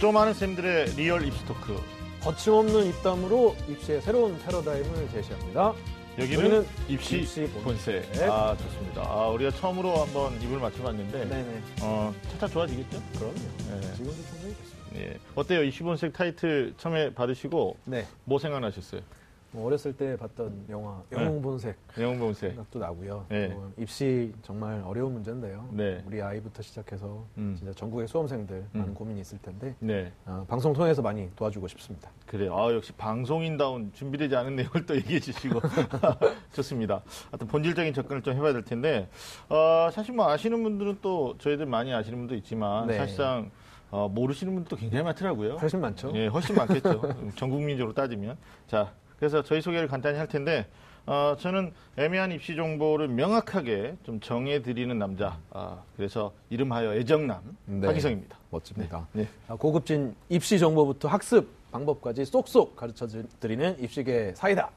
좀 아는 쌤들의 리얼 입시 토크. 거침없는 입담으로 입시의 새로운 패러다임을 제시합니다. 여기는 여기는 입시, 입시 본색. 본색. 아, 좋습니다. 아, 우리가 처음으로 한번 입을 맞춰봤는데, 네네. 어, 차차 좋아지겠죠? 그럼요. 네. 지금도 충분히 됐습니다. 예. 어때요? 입시 본색 타이틀 처음에 받으시고, 네. 뭐 생각나셨어요? 뭐 어렸을 때 봤던 영화 영웅본색 영웅 본색. 생각도 나고요. 네. 또 입시 정말 어려운 문제인데요. 네. 우리 아이부터 시작해서 음. 진짜 전국의 수험생들 많은 음. 고민이 있을 텐데 네. 어, 방송 통해서 많이 도와주고 싶습니다. 그래요. 아, 역시 방송인다운 준비되지 않은 내용을 또 얘기해 주시고. 좋습니다. 하여튼 본질적인 접근을 좀 해봐야 될 텐데, 어, 사실 뭐 아시는 분들은 또 저희들 많이 아시는 분도 있지만, 네. 사실상 어, 모르시는 분들도 굉장히 많더라고요. 훨씬 많죠. 예, 훨씬 많겠죠. 전 국민적으로 따지면. 자, 그래서 저희 소개를 간단히 할 텐데, 어, 저는 애매한 입시 정보를 명확하게 좀 정해드리는 남자. 아, 그래서 이름하여 애정남 네. 하기성입니다. 멋집니다. 네. 아, 고급진 입시 정보부터 학습 방법까지 쏙쏙 가르쳐 드리는 입시계 사이다.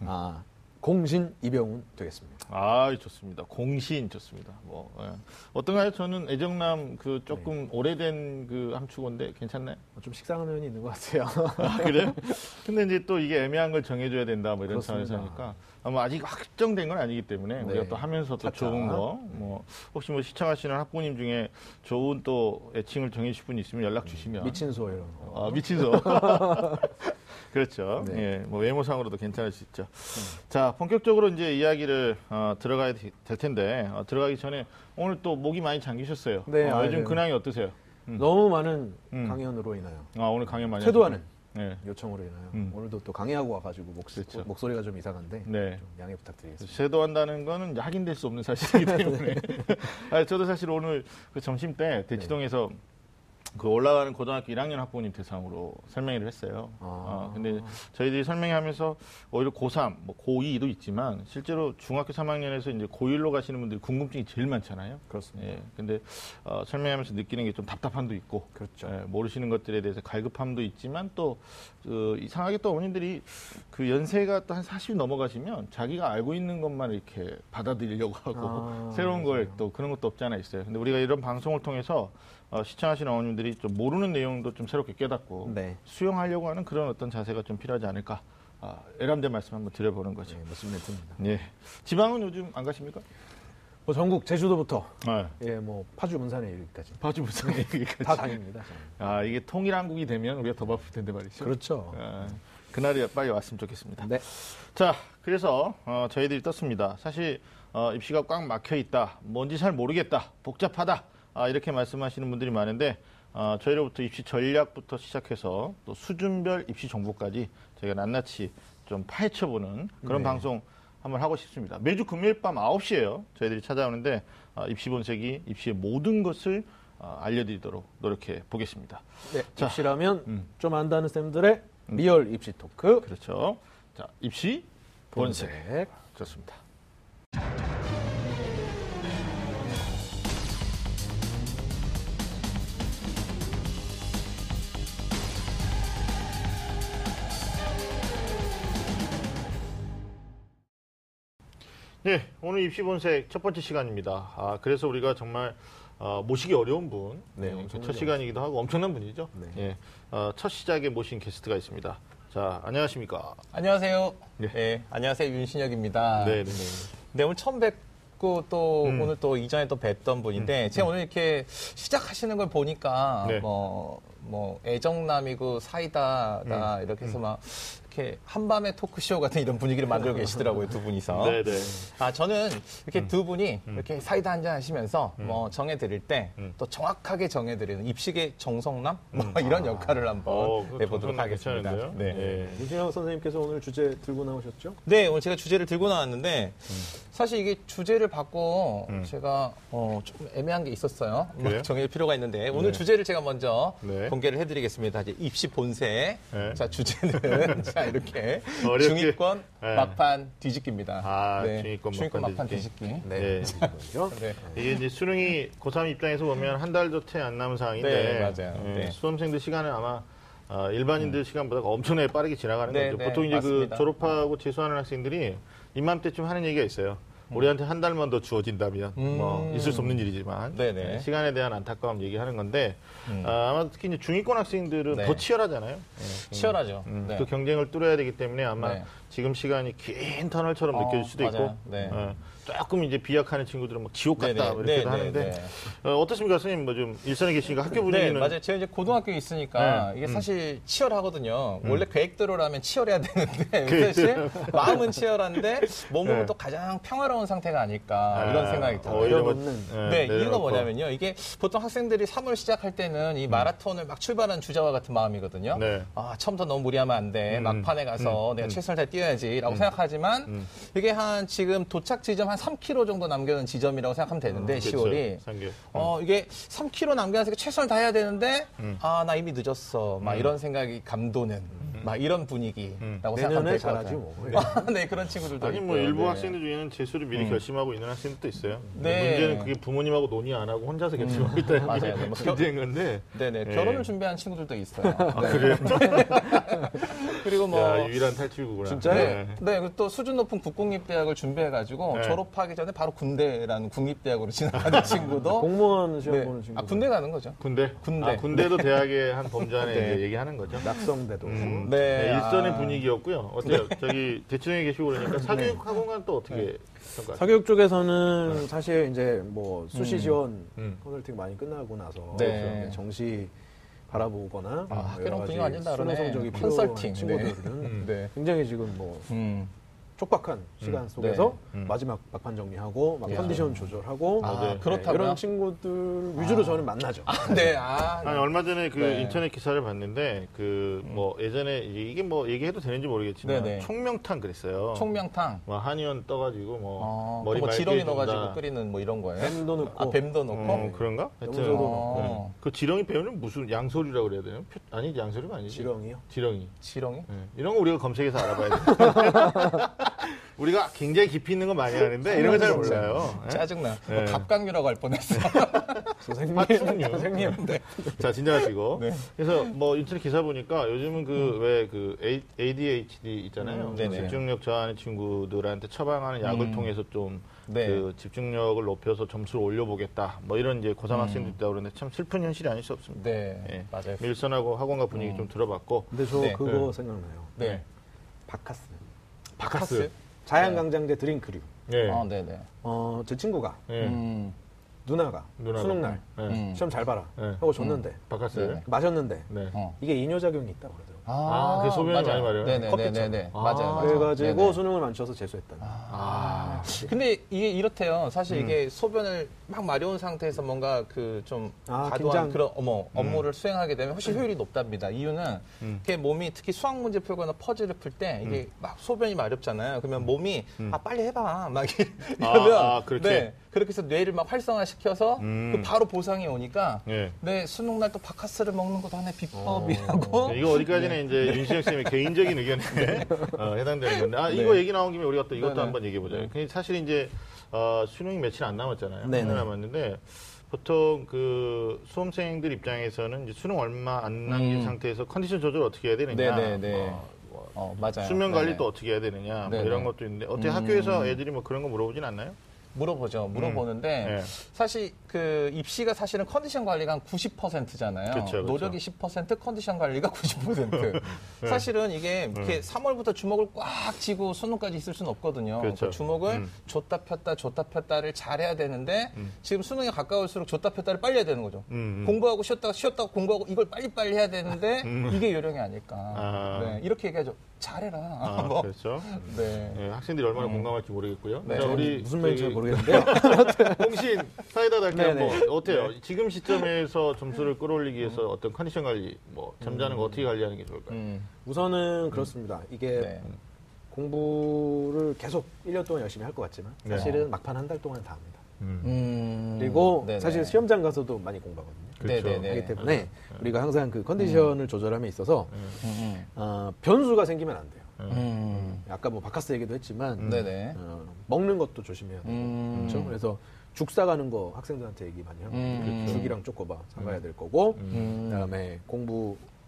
음. 아, 공신 이병훈 되겠습니다. 아, 좋습니다. 공신 좋습니다. 뭐 예. 어떤가요? 저는 애정남 그 조금 오래된 그 함축어인데 괜찮나요? 좀 식상한 면이 있는 것 같아요. 아, 그래요? 근데 이제 또 이게 애매한 걸 정해줘야 된다 뭐 이런 그렇습니다. 차원에서 하니까 아마 아직 확정된 건 아니기 때문에 네. 우리가 또 하면서 또. 좋은 거 뭐 혹시 뭐 시청하시는 학부모님 중에 좋은 또 애칭을 정해주실 분이 있으면 연락 주시면 미친 소 이런 거. 아, 미친 소. 그렇죠. 네. 예, 뭐 외모상으로도 괜찮을 수 있죠. 자, 본격적으로 이제 이야기를 어, 들어가야 되- 될 텐데 어, 들어가기 전에 오늘 또 목이 많이 잠기셨어요. 네, 어, 아, 요즘 네. 근황이 어떠세요? 음. 너무 많은 음. 강연으로 인하여 아, 오늘 강연 많이 쇄도하는? 네. 요청으로 인하여 음. 오늘도 또 강의하고 와가지고 목, 그렇죠. 목소리가 좀 이상한데 네. 좀 양해 부탁드리겠습니다. 쇄도한다는 거는 확인될 수 없는 사실이기 때문에. 아, 저도 사실 오늘 그 점심 때 대치동에서 그 올라가는 고등학교 1학년 학부모님 대상으로 설명회를 했어요. 아. 어, 근데 저희들이 설명회하면서 오히려 고3, 뭐 고2도 있지만 실제로 중학교 3학년에서 이제 고1로 가시는 분들이 궁금증이 제일 많잖아요. 그렇습니다. 예. 근데 어, 설명하면서 느끼는 게 좀 답답함도 있고 그렇죠. 예, 모르시는 것들에 대해서 갈급함도 있지만 또 그, 이상하게 또 어머님들이 그 연세가 또 한 40이 넘어가시면 자기가 알고 있는 것만 이렇게 받아들이려고 하고 아, 새로운 걸. 또 그런 것도 없지 않아 있어요. 근데 우리가 이런 방송을 통해서 어, 시청하시는 어머님들이 좀 모르는 내용도 좀 새롭게 깨닫고 네. 수용하려고 하는 그런 어떤 자세가 좀 필요하지 않을까. 아, 애람된 말씀 한번 드려보는 거죠. 네, 멘트입니다. 예. 지방은 요즘 안 가십니까? 뭐 전국 제주도부터 네. 예, 뭐 파주 문산에 이르기까지 파주 부산 얘기까지. 다 다닙니다. 저는. 아, 이게 통일한국이 되면 우리가 더 바쁠 텐데 말이죠. 그렇죠. 아, 그날이 빨리 왔으면 좋겠습니다. 네. 자, 그래서 어, 저희들이 떴습니다. 사실 어, 입시가 꽉 막혀 있다. 뭔지 잘 모르겠다. 복잡하다. 아, 이렇게 말씀하시는 분들이 많은데 어, 저희로부터 입시 전략부터 시작해서 또 수준별 입시 정보까지 저희가 낱낱이 좀 파헤쳐보는 그런 네. 방송 한번 하고 싶습니다. 매주 금요일 밤 9시에요. 저희들이 찾아오는데 어, 입시 본색이 입시의 모든 것을 어, 알려드리도록 노력해 보겠습니다. 네. 자, 입시라면 음. 좀 안다는 쌤들의 리얼 입시 토크 그렇죠. 자, 입시 본색. 본색. 좋습니다. 네, 오늘 입시 본색 첫 번째 시간입니다. 아, 그래서 우리가 정말 어, 모시기 어려운 분, 네, 네, 엄청나게 첫 시간이기도 하고 엄청난 분이죠. 네. 예, 어, 첫 시작에 모신 게스트가 있습니다. 자, 안녕하십니까? 안녕하세요. 네. 네. 안녕하세요. 윤신혁입니다. 네, 네, 네, 오늘 처음 뵙고 또 음. 오늘 또 이전에 또 뵀던 분인데 제가 오늘 이렇게 시작하시는 걸 보니까 네. 뭐, 뭐 애정남이고 사이다다 음. 이렇게 해서 막 이렇게 한밤의 토크쇼 같은 이런 분위기를 만들고 계시더라고요, 두 분이서. 네, 네. 아, 저는 이렇게 두 분이 이렇게 사이다 한 잔 하시면서 뭐 정해드릴 때또 음. 정확하게 정해드리는 입식의 정성남? 뭐 이런 역할을 한번 어, 해보도록 정성남 하겠습니다. 괜찮은데요? 네. 예. 유진영 선생님께서 오늘 주제 들고 나오셨죠? 네, 오늘 제가 주제를 들고 나왔는데 사실 이게 주제를 받고 음. 제가 어, 좀 애매한 게 있었어요. 뭐 그래요? 정해질 필요가 있는데 오늘 네. 주제를 제가 먼저 네. 공개를 해드리겠습니다. 이제 입시 본색. 네. 자 주제는 자 이렇게 어렵게. 중위권 네. 막판 뒤집기입니다. 아, 중위권 막판 뒤집기. 뒤집기. 네. 네. 네. 이게 이제 수능이 고3 입장에서 보면 한 달도 채 안 남은 상황인데 네, 맞아요. 예, 네. 수험생들 시간은 아마 어, 일반인들 시간보다 엄청나게 빠르게 지나가는 네, 거죠. 네, 보통 이제 맞습니다. 그 졸업하고 재수하는 학생들이 이맘때쯤 하는 얘기가 있어요. 우리한테 한 달만 더 주어진다면 뭐 음. 있을 수 없는 일이지만 네네. 네, 시간에 대한 안타까움 얘기하는 건데 아, 아마 특히 이제 중위권 학생들은 네. 더 치열하잖아요. 네, 치열하죠. 음, 네. 그 경쟁을 뚫어야 되기 때문에 아마 네. 지금 시간이 긴 터널처럼 어, 느껴질 수도 맞아요. 있고 네. 어, 조금 이제 비약하는 친구들은 뭐 지옥 같다 네네. 뭐 이렇게도 네네. 하는데 네. 어, 어떻습니까 선생님 뭐 좀 일선에 계시니까 학교 네, 분위기는 맞아요. 제가 이제 고등학교에 있으니까 네. 이게 음. 사실 치열하거든요. 원래 계획대로라면 치열해야 되는데 사실 마음은 치열한데 몸으로 네. 또 가장 평화로운 상태가 아닐까 아, 이런 생각이 들어요. 뭐, 내려놓는. 예, 네, 이유가. 뭐냐면요. 이게 보통 학생들이 3월 시작할 때는 이 마라톤을 막 출발한 주자와 같은 마음이거든요. 음. 네. 아, 처음부터 너무 무리하면 안 돼. 음. 막판에 가서 음. 내가 음. 최선을 다해 뛰어야지라고 생각하지만 이게 한 지금 도착 지점 한 3km 정도 남겨놓은 지점이라고 생각하면 되는데 그렇죠. 10월이 상계. 어, 이게 3km 남겨놨으니까 최선을 다해야 되는데, 음. 아, 나 이미 늦었어. 막 이런 생각이 감도는, 막 이런 분위기라고 생각하면 될것 잘하지. 뭐. 아, 네, 그런 친구들도 아니 뭐 있고요. 일부 네. 학생들 중에는 재수를 미리 결심하고 있는 학생들도 있어요. 네. 문제는 그게 부모님하고 논의 안 하고 혼자서 결심하고 있다는 맞아요. 게 네, 뭐 겨- 문제인 건데. 네네, 예. 결혼을 준비한 친구들도 있어요. 아, 네. 그래요? 그리고 뭐. 야, 유일한 탈출구구나. 진짜 요? 네. 네, 그리고 또 수준 높은 국공립대학을 준비해가지고 네. 졸업하기 전에 바로 군대라는 국립대학으로 진학하는 친구도. 공무원 시험 네. 보는 친구. 아, 군대 가는 거죠. 군대? 군대. 아, 군대도 대학의 한 범주 안에 네. 이제 얘기하는 거죠. 낙성대도. 음, 네, 네, 일선의 아. 분위기였고요. 어때요? 저기 대치동에 계시고 그러니까 네. 사교육 학원은 또 어떻게 평가하세요? 사교육 쪽에서는 사실 이제 뭐 수시 지원 음. 컨설팅 많이 끝나고 나서 네. 정시 바라보거나 아, 뭐 학교랑 분위기가 완전 다르네. 수능 성적이 컨설팅. 친구들은 음. 네. 굉장히 지금 뭐 음. 촉박한 시간 속에서 음. 마지막 막판 정리하고 막 야. 컨디션 조절하고 아, 네. 그렇다고요? 이런 친구들 위주로 저는 만나죠. 네, 아. 아니 얼마 전에 그 네. 인터넷 기사를 봤는데 그 뭐 예전에 이게 뭐 얘기해도 되는지 모르겠지만 네네. 총명탕 그랬어요. 총명탕. 뭐 한의원 떠가지고 뭐 어, 머리 뭐 지렁이. 넣어가지고 끓이는 뭐 이런 거예요? 뱀도 넣고 아, 뱀도 넣고? 어, 그런가? 하여튼 염소도 넣고. 네. 그 지렁이 배우는 무슨 양소리라고 그래야 되나? 표- 아니 양소리가 아니지. 지렁이요. 지렁이. 지렁이? 네. 이런 거 우리가 검색해서 알아봐야 돼. 우리가 굉장히 깊이 있는 거 많이 아는데 이런 거 잘 몰라요. 네? 짜증나. 네. 뭐 갑각류라고 할 뻔했어. 선생님. 선생님. 네. 자, 진정하시고. 네. 그래서 뭐 인터넷 기사 보니까 요즘은 그 왜그 ADHD 있잖아요. 음, 네네. 집중력 저하는 친구들한테 처방하는 약을 음. 통해서 좀 네. 그 집중력을 높여서 점수를 올려보겠다. 뭐 이런 이제 고3 학생들 있다고 그러는데 참 슬픈 현실이 아닐 수 없습니다. 네, 예. 맞아요. 일선 학교 학원가 분위기 음. 좀 들어봤고. 근데 저 네. 그거 네. 생각나요. 네. 바카스. 바카스. 자양강장제 드링크류. 예. 어, 네네. 어, 제 친구가 예. 음, 누나가, 누나가. 수능 날 예. 음. 시험 잘 봐라 네. 하고 줬는데 박카스. 네. 마셨는데 네. 어. 이게 이뇨작용이 있다고 그러더라고요. 아, 그 소변이 많이 마려워요? 네네 네네. 커피처럼. 아, 맞아요. 맞아요. 그래가지고 네네. 수능을 망쳐서 재수했다. 아. 근데 이게 이렇대요. 사실 음. 이게 소변을 막 마려운 상태에서 뭔가 그 좀 아, 과도한 긴장. 그런 어머 업무를 수행하게 되면 훨씬 효율이 높답니다. 이유는 음. 이게 몸이 특히 수학 문제 풀거나 퍼즐을 풀 때 이게 막 소변이 마렵잖아요. 그러면 몸이 아 빨리 해봐 막 이러면 아, 아, 그렇지. 네 그렇게 해서 뇌를 막 활성화시켜서 음. 그 바로 보상이 오니까 예. 네 수능 날 또 박카스를 먹는 것도 하나의 비법이라고. 네, 이거 어디까지는 이제 윤시영 쌤의 개인적인 의견인데 어, 해당되는 건데 아 이거 네. 얘기 나온 김에 우리가 또 이것도 네네. 한번 얘기해 보자. 네. 그 사실 이제 어, 수능이 며칠 안 남았잖아요. 하나 남았는데 보통 그 수험생들 입장에서는 이제 수능 얼마 안 남긴 음. 상태에서 컨디션 조절 어떻게 해야 되느냐, 네네네. 뭐, 뭐어 맞아요. 수면 네네. 관리도 어떻게 해야 되느냐, 뭐. 이런 것도 있는데 어떻게 음. 학교에서 애들이 뭐 그런 거 물어보진 않나요? 물어보죠. 물어보는데 네. 사실 그 입시가 사실은 컨디션 관리가 한 90%잖아요. 그쵸, 그쵸. 노력이 10%, 컨디션 관리가 90%. 사실은 이게 이렇게 3월부터 주먹을 꽉 쥐고 수능까지 있을 수는 없거든요. 그쵸. 그 주먹을 음. 줬다 폈다 줬다 폈다를 잘해야 되는데 지금 수능에 가까울수록 줬다 폈다를 빨리 해야 되는 거죠. 음, 음. 공부하고 쉬었다가 쉬었다가 공부하고 이걸 빨리빨리 해야 되는데 이게 요령이 아닐까. 아. 네, 이렇게 얘기하죠. 잘해라. 아, 뭐. 그렇죠. 네. 예, 학생들이 얼마나 공감할지 모르겠고요. 네. 자, 우리 무슨 저기 모르겠는데요. 홍신 사이다 달게 네네. 한번 어때요? 지금 시점에서 점수를 끌어올리기 위해서 어떤 컨디션 관리, 뭐 잠자는 거 어떻게 관리하는 게 좋을까요? 음. 우선은 그렇습니다. 이게 네. 공부를 계속 1년 동안 열심히 할 것 같지만 네. 사실은 막판 한 달 동안 다 합니다. 음. 그리고 네네. 사실 시험장 가서도 많이 공부하거든요. 그렇죠. 그렇기 때문에 우리가 항상 그 컨디션을 조절함에 있어서 음. 어, 변수가 생기면 안 돼요. 음. 아까 뭐 바카스 얘기도 했지만 네네. 어, 먹는 것도 조심해야 돼요. 음. 그렇죠? 그래서 죽 사가는 거 학생들한테 얘기 많이 하고 음. 죽이랑 쪼꼬바 사가야 될 거고 음. 그다음에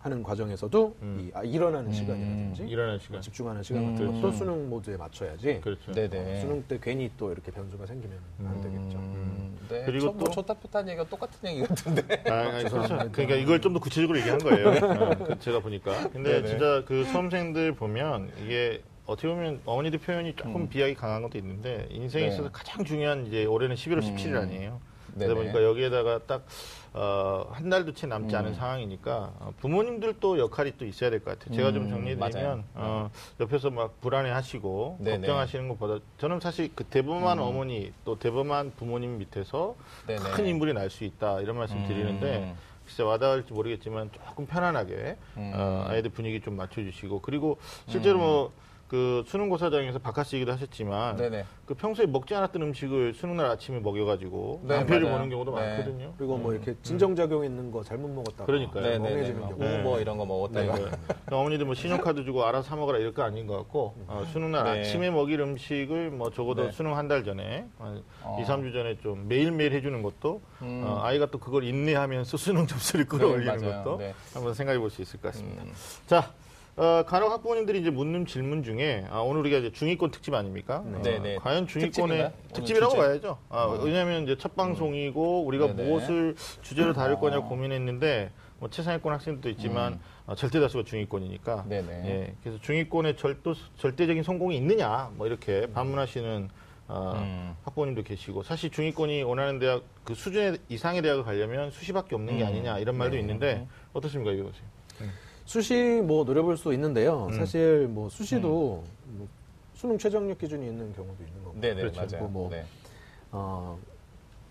하는 과정에서도 음. 이, 아, 일어나는 시간이라든지 일어나는 시간. 집중하는 시간 음. 같은 것도 수능 모드에 맞춰야지 그렇죠. 네네. 수능 때 괜히 또 이렇게 변수가 생기면 안 되겠죠. 음, 네. 그리고 뭐 또- 좋다 좋다는 얘기가 똑같은 얘기 같은데. 아, 아니, 그렇죠. 그러니까 이걸 좀 더 구체적으로 얘기한 거예요. 어, 그 제가 보니까. 근데 네네. 진짜 그 수험생들 보면 이게 어떻게 보면 어머니들 표현이 조금 비약이 강한 것도 있는데 인생에 음. 네. 있어서 가장 중요한 이제 올해는 11월 17일 아니에요. 그러다 네네. 보니까 여기에다가 딱, 어, 한 달도 채 남지 않은 음. 상황이니까 어, 부모님들도 역할이 또 있어야 될 것 같아요. 제가 좀 음, 정리해드리면. 어, 옆에서 막 불안해 하시고, 네네. 걱정하시는 것보다 저는 사실 그 대범한 음. 어머니 또 대범한 부모님 밑에서 네네. 큰 인물이 날 수 있다 이런 말씀 음. 드리는데 글쎄 와닿을지 모르겠지만 조금 편안하게 음. 어, 아이들 분위기 좀 맞춰주시고 그리고 실제로 뭐 그 수능고사장에서 얘기도 하셨지만 네네. 그 평소에 먹지 않았던 음식을 수능날 아침에 먹여가지고 네, 낭패를 맞아요. 보는 경우도 네. 많거든요. 그리고 뭐 이렇게 진정작용 있는 거 잘못 먹었다가 그러니까요. 네네네. 멍해지는 뭐 경우. 네. 뭐 이런 거 먹었다가. 네. 그러니까 어머니들 뭐 신용카드 주고 알아서 사 먹어라 이럴 거 아닌 것 같고 어, 수능날 네. 아침에 먹일 음식을 뭐 적어도 네. 수능 한 달 전에 한 어. 2, 3주 전에 좀 매일매일 해주는 것도 음. 어, 아이가 또 그걸 인내하면서 수능 점수를 끌어올리는 네. 것도 네. 한번 생각해 볼 수 있을 것 같습니다. 음. 자, 어, 간혹 학부모님들이 이제 묻는 질문 중에 아, 오늘 우리가 이제 중위권 특집 아닙니까? 네, 어, 네. 과연 중위권의 특집인가요? 특집이라고? 봐야죠. 아, 왜냐하면 이제 첫 방송이고 우리가 네네. 무엇을 주제로 다룰 거냐 어. 고민했는데 뭐 최상위권 학생들도 있지만 음. 어, 절대 다수가 중위권이니까. 네네. 예, 그래서 중위권의 절도, 절대적인 성공이 있느냐 뭐 이렇게 반문하시는 어, 음. 학부모님도 계시고 사실 중위권이 원하는 대학 그 수준 이상의 대학을 가려면 수시밖에 없는 게 음. 아니냐 이런 말도 네. 있는데 어떻습니까 이거 보세요. 수시 뭐 노려볼 수 있는데요. 음. 사실 뭐 수시도 뭐 수능 최저학력 기준이 있는 경우도 있는 거고. 네네 그렇죠. 맞아요. 뭐, 네. 어,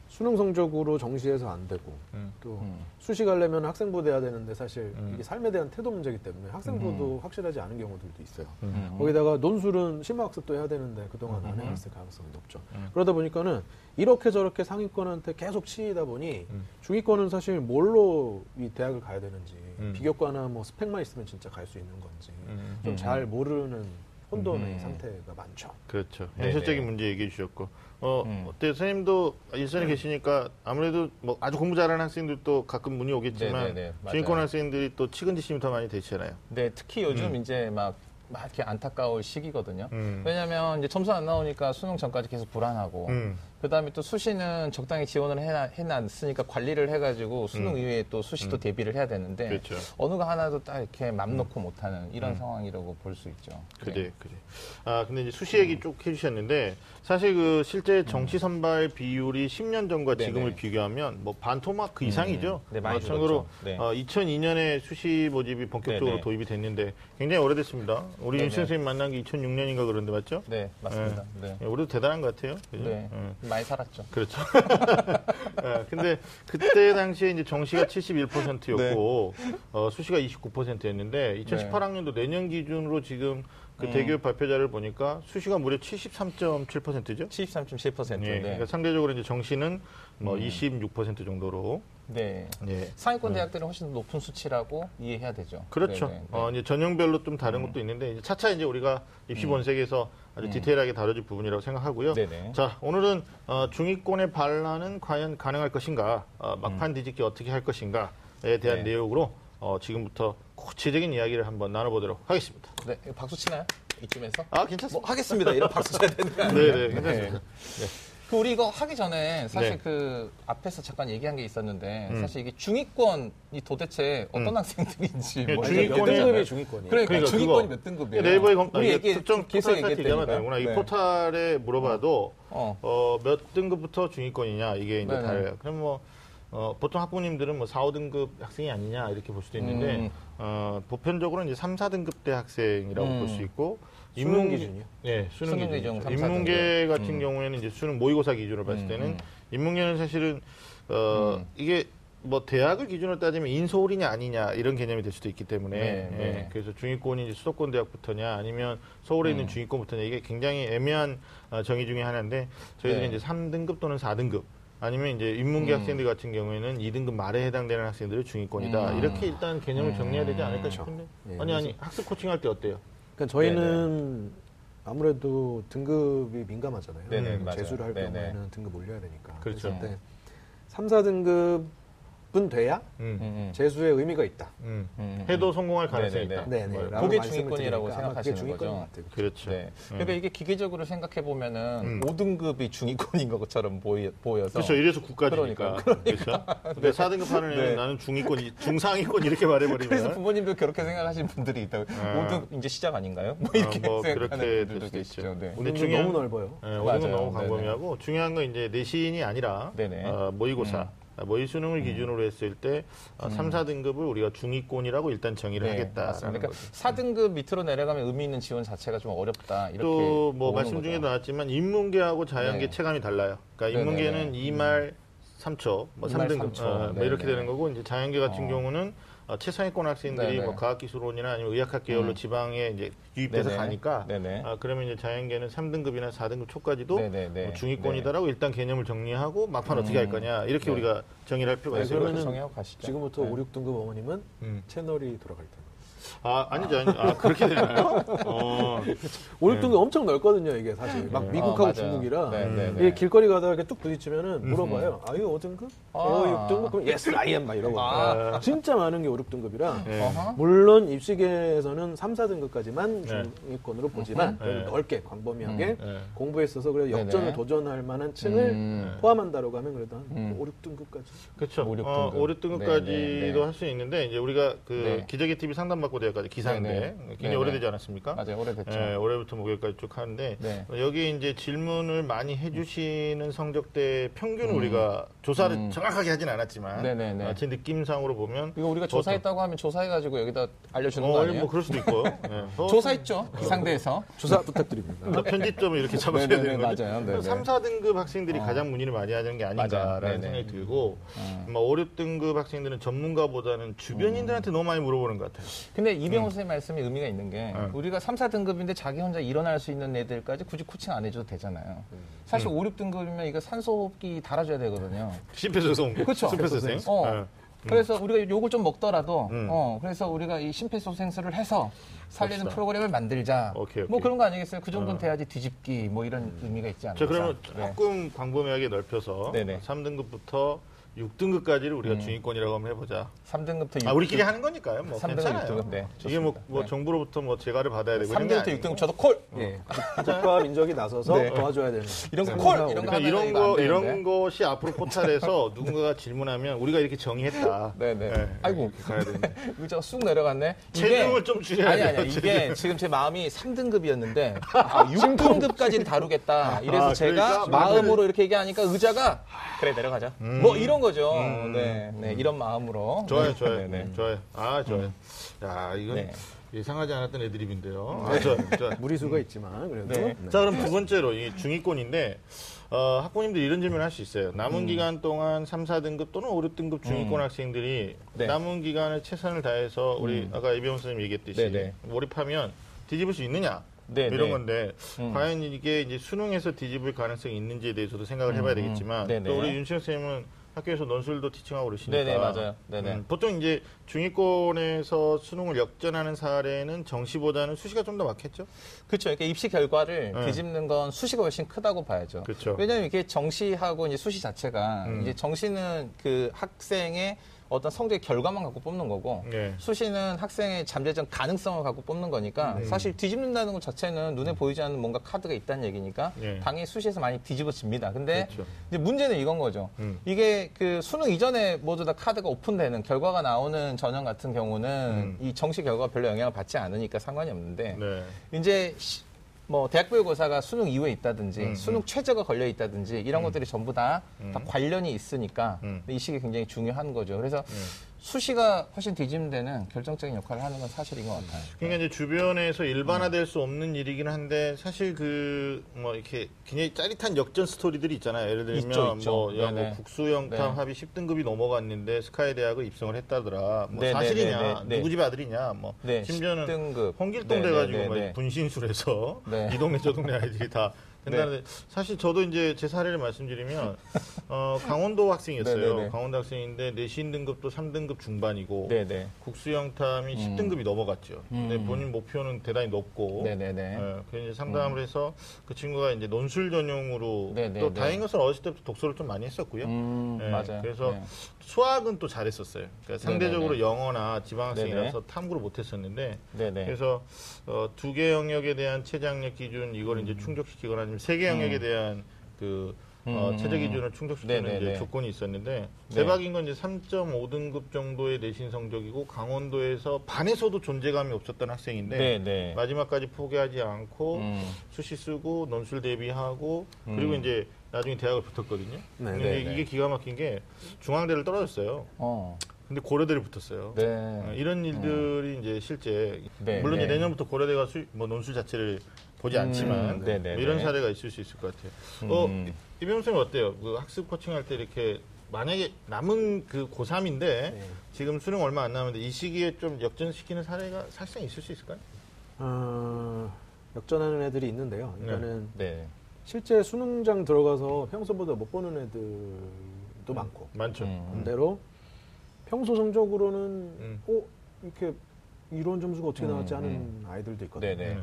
수능 성적으로 정시해서 안 되고 음. 또 음. 수시 가려면 학생부 돼야 되는데 사실 음. 이게 삶에 대한 태도 문제이기 때문에 학생부도 확실하지 않은 경우들도 있어요. 음. 거기다가 논술은 심화학습도 해야 되는데 그동안 안 음. 해왔을 가능성이 높죠. 음. 그러다 보니까는 이렇게 저렇게 상위권한테 계속 치이다 보니 음. 중위권은 사실 뭘로 이 대학을 가야 되는지 음. 비교과나 뭐 스펙만 있으면 진짜 갈 수 있는 건지 음. 좀 음. 잘 모르는 혼돈의 음. 상태가 많죠. 그렇죠. 네네. 현실적인 문제 얘기해 주셨고. 어, 음. 어때요? 선생님도 일선에 계시니까 아무래도 뭐 아주 공부 잘하는 학생들도 가끔 문의 오겠지만 네네네, 맞아요. 중위권 학생들이 또 측은지심이 더 많이 되시잖아요. 네, 특히 요즘 음. 이제 막, 막 이렇게 안타까울 시기거든요. 음. 왜냐면 이제 점수 안 나오니까 수능 전까지 계속 불안하고, 음. 그 다음에 또 수시는 적당히 지원을 해놔, 해놨으니까 관리를 해가지고 수능 음. 이후에 또 수시도 음. 대비를 해야 되는데, 그렇죠. 어느 거 하나도 딱 이렇게 맘 놓고 못하는 이런 음. 상황이라고 볼 수 있죠. 그래, 네. 그래. 아, 근데 이제 수시 얘기 쭉 해주셨는데, 사실 그 실제 정시 선발 비율이 10년 전과 음. 네네. 지금을 비교하면 뭐 반토막 이상이죠. 네, 많이 줄었죠. 네. 어, 2002년에 수시 모집이 본격적으로 네네. 도입이 됐는데 굉장히 오래됐습니다. 우리. 윤 선생님 만난 게 2006년인가 그런데 맞죠? 네, 맞습니다. 네. 예, 우리도 대단한 것 같아요. 그죠? 네. 예. 많이 살았죠. 그렇죠. 예, 근데 그때 당시에 이제 정시가 71%였고 어, 수시가 29%였는데 2018학년도 내년 기준으로 지금 그 음. 대교육 발표자를 보니까 수시가 무려 73.7%죠. 73.7%. 예, 네. 그러니까 상대적으로 이제 정시는 뭐 음. 26% 정도로 네. 예. 상위권 대학들은 훨씬 더 높은 수치라고 이해해야 되죠. 그렇죠. 네, 네, 네. 어, 이제 전형별로 좀 다른 음. 것도 있는데 이제 차차 이제 우리가 입시 본색에서 아주 음. 디테일하게 다뤄질 부분이라고 생각하고요. 네네. 자, 오늘은 어, 중위권의 반란은 과연 가능할 것인가, 어, 막판 뒤집기 어떻게 할 것인가에 대한 네. 내용으로 어, 지금부터 구체적인 이야기를 한번 나눠보도록 하겠습니다. 네, 박수 치나요? 이쯤에서? 아, 괜찮습니다. 뭐 하겠습니다. 이런 박수 쳐야 되는 거 아니에요? 네, 네, 괜찮습니다. 그 우리 이거 하기 전에 사실 네. 그 앞에서 잠깐 얘기한 게 있었는데 음. 사실 이게 중위권이 도대체 어떤 음. 학생들인지 예, 뭐 중위권이- 몇 등급이 중위권이에요? 그러니까, 그러니까 중위권이. 몇 등급이에요? 네이버에 검, 우리 이게 특정 계속 얘기하면. 되는구나. 이 네. 포털에 물어봐도 어. 어, 몇 등급부터 중위권이냐 이게 이제. 달라요. 그럼 뭐 어, 보통 학부모님들은 뭐 4, 5등급 학생이 아니냐 이렇게 볼 수도 있는데 음. 어, 보편적으로 이제 3, 4등급 대 학생이라고 음. 볼수 있고 수능 인문계- 기준이요? 예, 수능, 수능 기준. 기준 3, 인문계 4등급. 같은 음. 경우에는 이제 수능 모의고사 기준으로 봤을 음, 때는 음. 인문계는 사실은 어, 음. 이게 뭐 대학을 기준으로 따지면 인서울이냐 아니냐 이런 개념이 될 수도 있기 때문에 네, 예, 네. 그래서 중위권이 이제 수도권 대학부터냐 아니면 서울에 있는 음. 중위권부터냐 이게 굉장히 애매한 어, 정의 중에 하나인데 저희들이 네. 이제 3등급 또는 4등급 아니면 이제 인문계 음. 학생들 같은 경우에는 2등급 말에 해당되는 학생들을 중위권이다 음. 이렇게 일단 개념을 정리해야 되지 않을까 음. 싶은데 예, 아니 아니 학습 코칭 할 때 어때요? 그러니까 저희는 아무래도 등급이 민감하잖아요. 네네, 음, 맞아요. 재수를 할 네네. 경우에는 등급 올려야 되니까. 그렇죠. 그랬을 때 3, 4등급 돼야 음. 음, 재수의 의미가 있다. 음. 음. 해도 성공할 가능성이 네네네. 있다. 네네. 뭐 그게 중위권이라고 생각하시는 거죠? 그렇죠. 네. 그러니까 이게 기계적으로 생각해 보면은 5등급이 중위권인 것처럼 보이, 보여서 그렇죠. 이래서 국가지니까. 그렇죠. 근데 4등급 하는 애는 네. 나는 중위권, 이- 중상위권 이렇게 말해버리면. 그래서 부모님도 그렇게 생각하시는 분들이 있다고. 아. 5등 이제 시작 아닌가요? 뭐 이렇게 어, 뭐 생각하는 분들도 수도 계시죠. 있죠. 네. 근데 중요한- 너무 넓어요. 네, 오등급 맞아요. 너무 네네. 광범위하고 중요한 건 이제 내신이 아니라 네네. 어, 모의고사, 아, 모의 수능을 기준으로 했을 때 어, 3, 4등급을 우리가 중위권이라고 일단 정의를 네, 맞습니다. 그러니까 거죠. 4등급 밑으로 내려가면 의미 있는 지원 자체가 좀 어렵다. 이렇게 또뭐 보는 말씀 거죠. 중에 나왔지만 인문계하고 자연계 네. 체감이 달라요. 그러니까 네네네. 인문계는 2말 3초, 뭐 2말 3등급 3초. 어, 뭐. 이렇게 되는 거고 이제 자연계 같은 어. 경우는 어, 최상위권 학생들이 네네. 뭐 과학기술원이나 아니면 의학학 계열로 음. 지방에 이제 유입돼서 네네. 가니까 네네. 아, 그러면 이제 자연계는 3등급이나 4등급 초까지도 네네네. 뭐 중위권이다라고 일단 개념을 정리하고 막판 어떻게 할 거냐 이렇게 네. 우리가 정의를 할 필요가 네, 있어요. 그러면. 지금부터 네. 5, 6등급 어머님은 음. 채널이 돌아갈 텐데. 아 아니죠, 아니죠. 아 그렇게 되나요? 어. 5, 6등급 엄청 넓거든요, 이게 사실. 막 네. 미국하고 아. 중국이라. 네, 네, 음. 네. 이게 길거리 가다가 이렇게 뚝 부딪히면은 물어봐요. 아, 이거 5등급? 아. 어, 6등급? 그럼 yes, I am 막 이러고. 아. 진짜 많은 게 5, 6등급이라. 네. 물론 입시계에서는 3, 4등급까지만 네. 중위권으로 보지만 네. 넓게 광범위하게 네. 공부했어서 그래 역전을 네네. 도전할 만한 층을 음. 포함한다라고 하면 그래도 한 음. 5, 6등급까지. 그렇죠. 오, 육 어, 등급. 5, 6등급까지도 네, 네, 네. 할수 있는데 이제 우리가 그 네. 기저귀 TV 상담받고 대회까지 기사인데 네, 네. 굉장히 네, 네. 오래되지 않았습니까? 맞아요. 오래됐죠. 예, 올해부터 목요일까지 쭉 하는데 네. 여기 이제 질문을 많이 해주시는 성적대 평균을 우리가 조사를 음. 정확하게 하진 않았지만 네, 네, 네. 아, 제 느낌상으로 보면 이거 우리가 조사했다고 하면 조사해가지고 여기다 알려주는 어, 거 아니, 아니에요? 뭐 그럴 수도 있고 예. 어, 조사했죠. 기상대에서. 조사 부탁드립니다. 또 편집점을 이렇게 잡아줘야 네네네, 되는 거죠. 맞아요. 네네. 3, 4등급 학생들이 어. 가장 문의를 많이 하는 게. 아닌가라는 네네. 생각이 들고 어. 뭐 5, 6등급 학생들은 전문가보다는 주변인들한테 너무 많이 물어보는 것 같아요. 근데 이병호 선생님 말씀이 의미가 있는 게 음. 우리가 3, 4등급인데 자기 혼자 일어날 수 있는 애들까지 굳이 코칭 안 해줘도 되잖아요. 사실 음. 5, 6등급이면 이거 산소호흡기 달아줘야 되거든요. 심폐소 생. 그쵸. 심폐소생. 어. 예. 그래서 우리가 요걸 좀 먹더라도 음. 어 그래서 우리가 이 심폐소생술을 해서 살리는 갑시다. 프로그램을 만들자. 오케이, 뭐 오케이. 그런 거 아니겠어요? 그 정도는 어. 돼야지 뒤집기 뭐 이런 의미가 있지 않나요? 자, 그러면 네. 조금 광범위하게 넓혀서 네네. 3등급부터 6등급까지를 우리가 음. 중위권이라고 한번 해보자. 3등급부터 6등급. 아, 우리끼리 하는 거니까요. 뭐 3등급, 괜찮아요. 6등급. 네, 이게 뭐. 뭐 네. 정부로부터 뭐 재가를 받아야 되고 이런 게 3등부터 아니고. 6등급 저도 콜. 예. 국가 민족이 나서서 네. 도와줘야 되는. 이런 거 콜! 이런 거 그러니까 하면 이런 거. 이런 것이 앞으로 포탈에서 누군가가 질문하면 우리가 이렇게 정의했다. 네네. 네, 아이고. 이렇게 가야 되는데. 의자가 쑥 내려갔네. 이게- 체중을 좀 줄여야 아니 아니 이게 지금 제 마음이 3등급이었는데 아, 6등급까지는 다루겠다. 이래서 아, 제가 그러니까 마음으로 이렇게 얘기하니까 의자가 그래 내려가자. 뭐 이런 거죠. 음. 네, 네 이런 마음으로. 좋아요, 네, 좋아요. 네, 네. 좋아요. 아, 좋아요. 야, 이건 네. 예상하지 않았던 애드립인데요. 아, 좋아요, 좋아요. 무리수가 있지만 그래도. 네. 네. 자, 그럼 두 번째로 이 중위권인데 어, 학부모님들 이런 질문을 할 수 있어요. 남은 기간 동안 3, 4등급 또는 5, 6등급 중위권 음. 학생들이 네. 남은 기간에 최선을 다해서 우리 아까 이병훈 선생님 얘기했듯이 네네. 몰입하면 뒤집을 수 있느냐 네, 이런 네. 건데 음. 과연 이게 이제 수능에서 뒤집을 가능성이 있는지에 대해서도 생각을 해봐야 음, 되겠지만 네네. 또 우리 윤시영 선생님은 학교에서 논술도 티칭하고 그러시니까 네네, 맞아요. 네네. 음, 보통 이제 중위권에서 수능을 역전하는 사례는 정시보다는 수시가 좀 더 많겠죠? 그렇죠. 그러니까 입시 결과를 네. 뒤집는 건 수시가 훨씬 크다고 봐야죠. 그렇죠. 왜냐하면 이게 정시하고 이제 수시 자체가 음. 이제 정시는 그 학생의 어떤 성적의 결과만 갖고 뽑는 거고 네. 수시는 학생의 잠재적 가능성을 갖고 뽑는 거니까 음. 사실 뒤집는다는 것 자체는 눈에 보이지 않는 뭔가 카드가 있다는 얘기니까 네. 당연히 수시에서 많이 뒤집어집니다. 근데 그렇죠. 이제 문제는 이건 거죠. 음. 이게 그 수능 이전에 모두 다 카드가 오픈되는 결과가 나오는 전형 같은 경우는 음. 이 정시 결과가 별로 영향을 받지 않으니까 상관이 없는데 네. 이제 시- 뭐 대학별고사가 수능 이후에 있다든지 음, 수능 최저가 걸려 있다든지 이런 것들이 전부 다, 다 음. 관련이 있으니까 음. 이 시기 굉장히 중요한 거죠. 그래서 네. 수시가 훨씬 뒤집는 데는 결정적인 역할을 하는 건 사실인 것 같아요. 그러니까 이제 주변에서 일반화될 수 없는 일이긴 한데 사실 그 뭐 이렇게 굉장히 짜릿한 역전 스토리들이 있잖아요. 예를 들면 있죠, 있죠. 뭐, 야, 뭐 네네. 국수영탐 네. 합이 10등급이 넘어갔는데 스카이 대학을 입성을 했다더라. 뭐 네네네네. 사실이냐? 네. 누구 집 아들이냐? 뭐 네, 심지어는 10등급. 홍길동 네, 돼가지고 네, 막 네. 분신술에서 네. 이 동네 저 동네 아이들이 다 된다는데 사실 저도 이제 제 사례를 말씀드리면 어, 강원도 학생이었어요. 네네네. 강원도 학생인데 내신 등급도 3등급 중반이고 네네. 국수영탐이 10등급이 넘어갔죠. 근데 음. 본인 목표는 대단히 높고 네네네. 예, 그래서 이제 상담을 해서 그 친구가 이제 논술 전용으로 네네네. 또 다행인 것은 어렸을 때부터 독서를 좀 많이 했었고요. 음, 예, 맞아요. 그래서 네. 수학은 또 잘했었어요. 그러니까 상대적으로. 영어나 지방 학생이라서 탐구를 못했었는데. 그래서 어, 두 개 영역에 대한 최장력 기준 이걸 이제 충족시키거나 아니면 세개 영역에 대한 그 어, 음. 최저 기준을 충족시키는 네네네. 이제 조건이 있었는데 네. 대박인 건 이제 3.5등급 정도의 내신 성적이고 강원도에서 반에서도 존재감이 없었던 학생인데 네네. 마지막까지 포기하지 않고 음. 수시 쓰고 논술 대비하고 그리고 음. 이제 나중에 대학을 붙었거든요. 네, 근데 네, 네. 이게 기가 막힌 게 중앙대를 떨어졌어요. 어. 근데 고려대를 붙었어요. 네. 어, 이런 일들이 이제 실제 네, 물론 이제 네. 내년부터 고려대가 수, 뭐 논술 자체를 보지 음, 않지만 네, 네, 뭐 이런 네. 사례가 있을 수 있을 것 같아요. 음. 어, 이병수 선생 어때요? 그 학습 코칭할 때 이렇게 만약에 남은 그 고3인데 네. 지금 수능 얼마 안 남았는데 이 시기에 좀 역전시키는 사례가 사실상 있을 수 있을까요? 어, 역전하는 애들이 있는데요. 이거는 네. 실제 수능장 들어가서 평소보다 못 보는 애들도 많고 많죠. 음. 반대로 평소 성적으로는 음. 어 이렇게 이런 점수가 어떻게 음, 나왔지 하는 음. 아이들도 있거든요. 네네.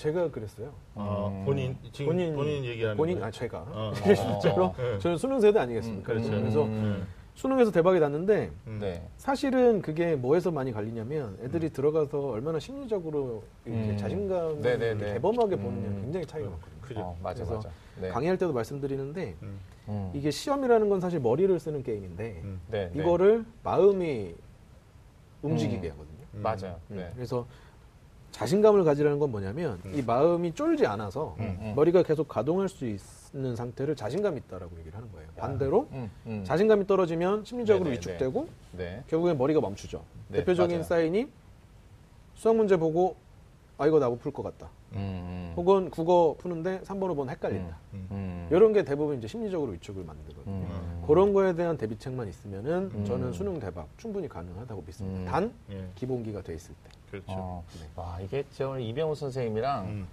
제가 그랬어요. 어, 음. 본인 지금 본인, 얘기하는 본인 거예요? 아 제가 어. 실제로 네. 저는 수능 세대 아니겠습니까? 음, 그렇죠. 그래서 음. 수능에서 대박이 났는데 음. 네. 사실은 그게 뭐에서 많이 갈리냐면 애들이 들어가서 얼마나 심리적으로 이렇게 음. 자신감을 네네네. 개범하게 음. 보느냐 굉장히 차이가 많거든요. 그죠. 어, 맞아, 그래서 맞아. 네. 강의할 때도 말씀드리는데 음. 음. 이게 시험이라는 건 사실 머리를 쓰는 게임인데 음. 네, 네. 이거를 마음이 움직이게 음. 하거든요. 음. 맞아요. 음, 네. 그래서 자신감을 가지라는 건 뭐냐면 이 마음이 쫄지 않아서 음, 음. 머리가 계속 가동할 수 있는 상태를 자신감 있다라고 얘기를 하는 거예요. 반대로 음, 음. 자신감이 떨어지면 심리적으로 네네네. 위축되고 네. 결국엔 머리가 멈추죠. 네, 대표적인 맞아요. 사인이 수학 문제 보고 아 이거 나 못 풀 것 같다. 음, 음. 혹은 국어 푸는데 3번, 5번 헷갈린다. 음. 이런 게 대부분 이제 심리적으로 위축을 만들거든요. 음. 그런 거에 대한 대비책만 있으면은 음. 저는 수능 대박 충분히 가능하다고 믿습니다. 음. 단 예. 기본기가 돼 있을 때. 그렇죠. 어. 네. 와, 이게 제가 오늘 이병호 선생님이랑 음.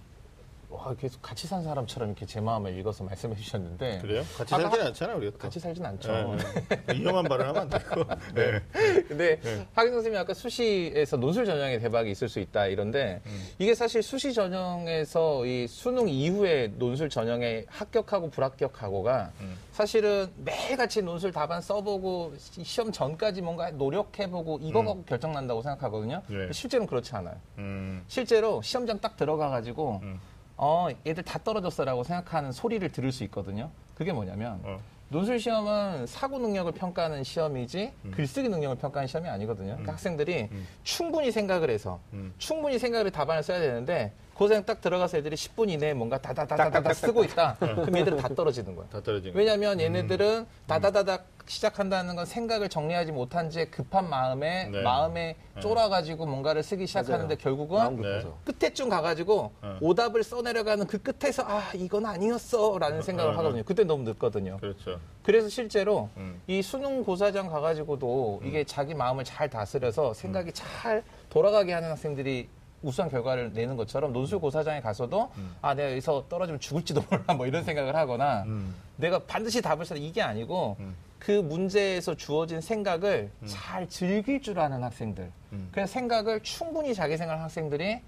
와, 계속 같이 산 사람처럼 이렇게 제 마음을 읽어서 말씀해 주셨는데 그래요? 같이 아까 살진 않잖아요, 우리가. 또. 같이 살진 않죠. 네, 네. 위험한 발언하면 안 되고. 네. 근데 하긴 선생님이 아까 수시에서 논술 전형에 대박이 있을 수 있다 이런데 이게 사실 수시 전형에서 이 수능 이후에 논술 전형에 합격하고 불합격하고가 사실은 매일같이 논술 답안 써보고 시- 시험 전까지 뭔가 노력해보고 이거 갖고 결정난다고 생각하거든요. 네. 실제로는 그렇지 않아요. 음. 실제로 시험장 딱 들어가가지고 음. 어 얘들 다 떨어졌어라고 생각하는 소리를 들을 수 있거든요. 그게 뭐냐면 어. 논술 시험은 사고 능력을 평가하는 시험이지 음. 글쓰기 능력을 평가하는 시험이 아니거든요. 그러니까 학생들이 충분히 생각을 해서 음. 충분히 생각을 답안을 써야 되는데 고생 딱 들어가서 애들이 10분 이내에 뭔가 다다다다다 쓰고 있다. 그럼 얘들은 다 떨어지는 거야. 다 떨어지는 왜냐하면 얘네들은 다다다닥 시작한다는 건 생각을 정리하지 못한 채 급한 마음에 네. 마음에 쫄아가지고 뭔가를 쓰기 시작하는데 마음 결국은 급해서. 끝에쯤 가가지고 어. 오답을 써내려가는 그 끝에서 아 이건 아니었어라는 생각을. 하거든요. 그때 너무 늦거든요. 그렇죠. 그래서 실제로 음. 이 수능 고사장 가가지고도 이게 자기 마음을 잘 다스려서 생각이 잘 돌아가게 하는 학생들이 우수한 결과를 내는 것처럼 논술 고사장에 가서도 아 내가 여기서 떨어지면 죽을지도 몰라 뭐 이런 생각을 하거나 음. 내가 반드시 답을 써야 이게 아니고 음. 그 문제에서 주어진 생각을 잘 즐길 줄 아는 학생들 음. 그래서 생각을 충분히 자기 생각하는 학생들이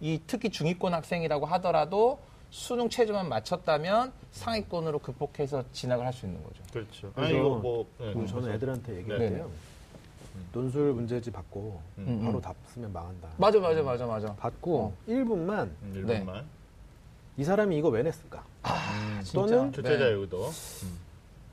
이 특히 중위권 학생이라고 하더라도 수능 최저만 맞췄다면 상위권으로 극복해서 진학을 할 수 있는 거죠. 그렇죠. 그래서 아니, 이거 뭐. 네, 저는. 애들한테 얘기할 네. 때요. 논술 문제지 받고 음, 바로 음. 답 쓰면 망한다. 맞아, 맞아, 맞아, 맞아. 받고 어. 1분만 음, 네. 일분만. 이 사람이 이거 왜 냈을까? 음, 또는 출제자 네. 여기도.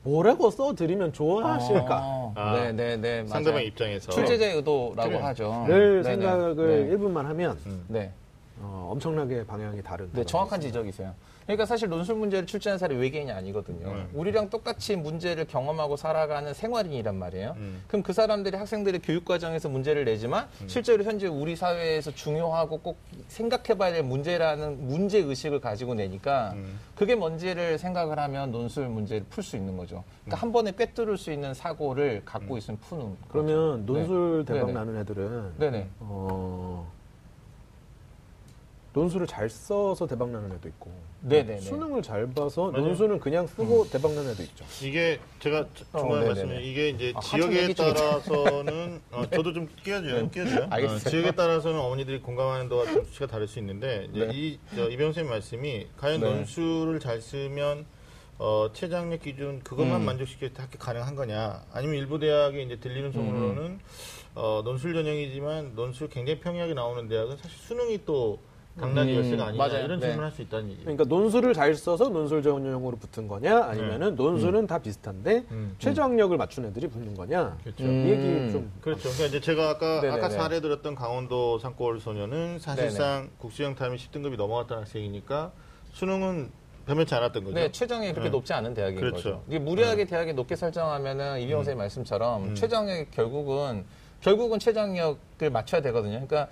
뭐라고 써드리면 좋아하실까? 어, 아, 네, 네, 네. 상대방. 입장에서. 출제자의 의도라고 그래. 하죠. 를 네네. 생각을 네. 1분만 하면 음. 네. 어, 엄청나게 방향이 다른. 네, 정확한 지적이세요. 그러니까 사실 논술 문제를 출제한 사람이 외계인이 아니거든요. 음. 우리랑 똑같이 문제를 경험하고 살아가는 생활인이란 말이에요. 음. 그럼 그 사람들이 학생들의 교육 과정에서 문제를 내지만 실제로 현재 우리 사회에서 중요하고 꼭 생각해봐야 될 문제라는 문제 의식을 가지고 내니까 음. 그게 뭔지를 생각을 하면 논술 문제를 풀 수 있는 거죠. 그러니까 한 번에 꿰뚫을 수 있는 사고를 갖고 있으면 푸는. 그러면 논술 네. 대박 네네. 나는 애들은 네네. 어, 논술을 잘 써서 대박 나는 애도 있고 네네네. 수능을 잘 봐서 맞아요. 논술은 그냥 쓰고 대박 나는 애도 있죠. 이게 제가 어, 중간에 네네네. 말씀드린 이게 이제 아, 지역에. 따라서는 어, 저도 좀 끼워줘요, 끼워줘요. 알겠어요. 어, 지역에 따라서는 어머니들이 공감하는 도가 좀 수치가 다를 수 있는데 이제 네. 이 저, 이병 선생님 말씀이 과연 네. 논술을 잘 쓰면 어, 최장력 기준 그것만 음. 만족시킬 때 학교 가능한 거냐? 아니면 일부 대학에 이제 들리는 소문으로는 음. 어, 논술 전형이지만 논술 굉장히 평이하게 나오는 대학은 사실 수능이 또 당락이 음, 열쇠가 아니냐 맞아요. 이런 네. 질문을 할수 있다는 얘기죠. 그러니까 논술을 잘 써서 논술 전형으로 붙은 거냐 아니면은 논술은 다 비슷한데 음. 최저학력을 맞춘 애들이 붙는 거냐 그렇죠. 이 얘기 좀 그렇죠. 그러니까 이제 제가 아까 네네네. 아까 사례 들었던 강원도 산골 소녀는 사실상 국수형 타임이 10등급이 넘어갔던 학생이니까 수능은 변변치 않았던 거죠. 네, 최정이 그렇게 네. 높지 않은 대학인 그렇죠. 거죠. 이게 무리하게 대학이 높게 설정하면은 이병호 선생님 말씀처럼 음. 최정이 결국은 결국은 최저학력을 맞춰야 되거든요. 그러니까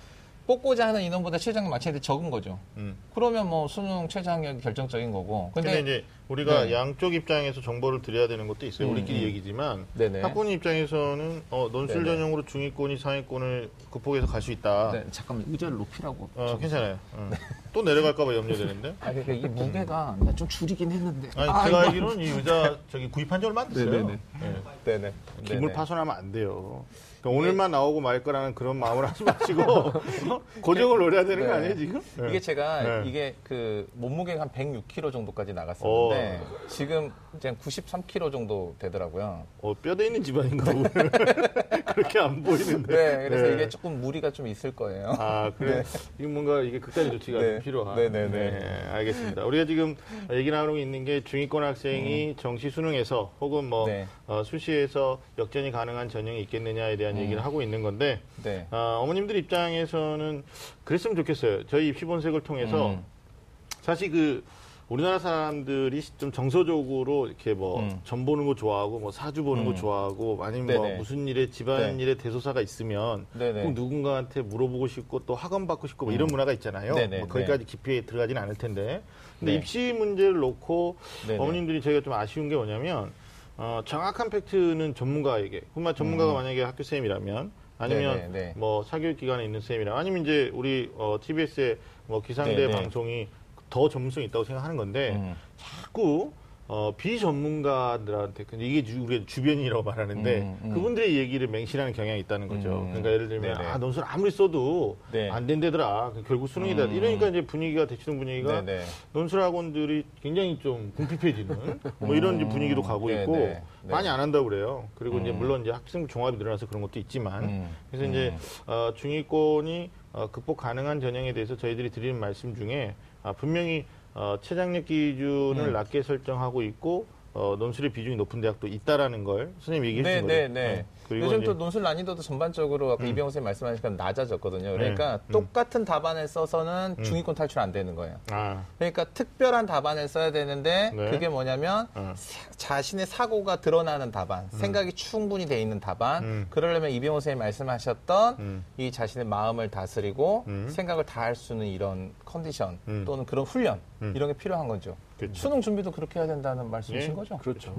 뽑고자 하는 인원보다 최저학력 맞춰야 돼 적은 거죠. 음. 그러면 뭐 수능 최저학력이 결정적인 거고. 근데, 근데, 이제 우리가 네. 양쪽 입장에서 정보를 드려야 되는 것도 있어요. 음, 우리끼리 음. 얘기지만 네네. 학부모 입장에서는 어, 논술 네네. 전형으로 중위권이 상위권을 극복해서 갈 수 있다. 네, 잠깐만 의자를 높이라고. 어, 괜찮아요. 어. 또 내려갈까봐 염려되는데. 아, 그러니까 이게 무게가 나 좀 줄이긴 했는데. 아니, 아, 제가 이거- 알기로는 이 의자 저기 구입한 지 얼마 안 됐어요. 네네 네. 네. 네네. 기물 네네. 파손하면 안 돼요. 그러니까 오늘만 나오고 말 거라는 그런 마음을 하지 마시고 어? 고정을 노려야 되는 거 네. 아니에요 지금? 네. 이게 제가 네. 이게 그 몸무게가 한 106kg 정도까지 나갔었는데 지금 이제 한 93kg 정도 되더라고요. 어, 뼈대 있는 집안인가 보네. 그렇게 안 보이는데. 네, 그래서 네. 이게 조금 무리가 좀 있을 거예요. 아, 그래. 이게 뭔가 이게 극단 조치가 네. 좀 필요한. 네, 네, 네. 알겠습니다. 우리가 지금 얘기 나누고 있는 게 중위권 학생이 정시 수능에서 혹은 뭐 음. 네. 어, 수시에서 역전이 가능한 전형이 있겠느냐에 대한 얘기를 하고 있는 건데 네. 어, 어머님들 입장에서는 그랬으면 좋겠어요. 저희 입시 본색을 통해서 음. 사실 그 우리나라 사람들이 좀 정서적으로 이렇게 뭐 음. 점 보는 거 좋아하고 뭐 사주 보는 거 음. 좋아하고 아니면 뭐. 무슨 일에 집안 네. 일에 대소사가 있으면 네네. 꼭 누군가한테 물어보고 싶고 또 학원 받고 싶고 뭐 이런 문화가 있잖아요. 음. 뭐 거기까지 깊이 들어가지는 않을 텐데. 근데 네. 입시 문제를 놓고 네네. 어머님들이 저희가 좀 아쉬운 게 뭐냐면 어, 정확한 팩트는 전문가에게, 그만 전문가가 만약에 학교 쌤이라면 아니면 음. 네네, 네. 뭐 사교육 기관에 있는 쌤이라 아니면 이제 우리 어, TBS의 뭐 기상대 네네. 방송이 더 전문성이 있다고 생각하는 건데 음. 자꾸 어, 비전문가들한테 근데 이게 주, 우리가 주변이라고 말하는데 음, 음. 그분들의 얘기를 맹신하는 경향이 있다는 거죠. 음. 그러니까 예를 들면 네네. 아 논술 아무리 써도 네. 안 된대더라. 결국 수능이다. 음. 이러니까 이제 분위기가 대치동 분위기가 네네. 논술 학원들이 굉장히 좀 궁핍해지는 뭐 이런 이제 분위기로 가고 네, 있고 네, 네. 많이 안 한다고 그래요. 그리고 이제 음. 물론 이제 학생부 종합이 늘어나서 그런 것도 있지만 음. 그래서 이제 어, 중위권이 어, 극복 가능한 전형에 대해서 저희들이 드리는 말씀 중에 아, 분명히 어, 최장력 기준을 음. 낮게 설정하고 있고 어, 논술의 비중이 높은 대학도 있다라는 걸 선생님이 얘기해 네, 주신 네, 거죠. 네. 어, 그리고 요즘 또 논술 난이도도 전반적으로 아까 음. 이병호 선생님 말씀하신 것처럼 낮아졌거든요. 그러니까 음. 똑같은 답안을 써서는 음. 중위권 탈출 안 되는 거예요. 아, 그러니까 특별한 답안을 써야 되는데 네. 그게 뭐냐면 어. 사- 자신의 사고가 드러나는 답안, 생각이 충분히 돼 있는 답안. 음. 그러려면 이병호 선생님 말씀하셨던 음. 이 자신의 마음을 다스리고 음. 생각을 다 할 수 있는 이런 컨디션 음. 또는 그런 훈련 음. 이런 게 필요한 거죠. 그렇죠. 수능 준비도 그렇게 해야 된다는 말씀이신 예? 거죠? 그렇죠.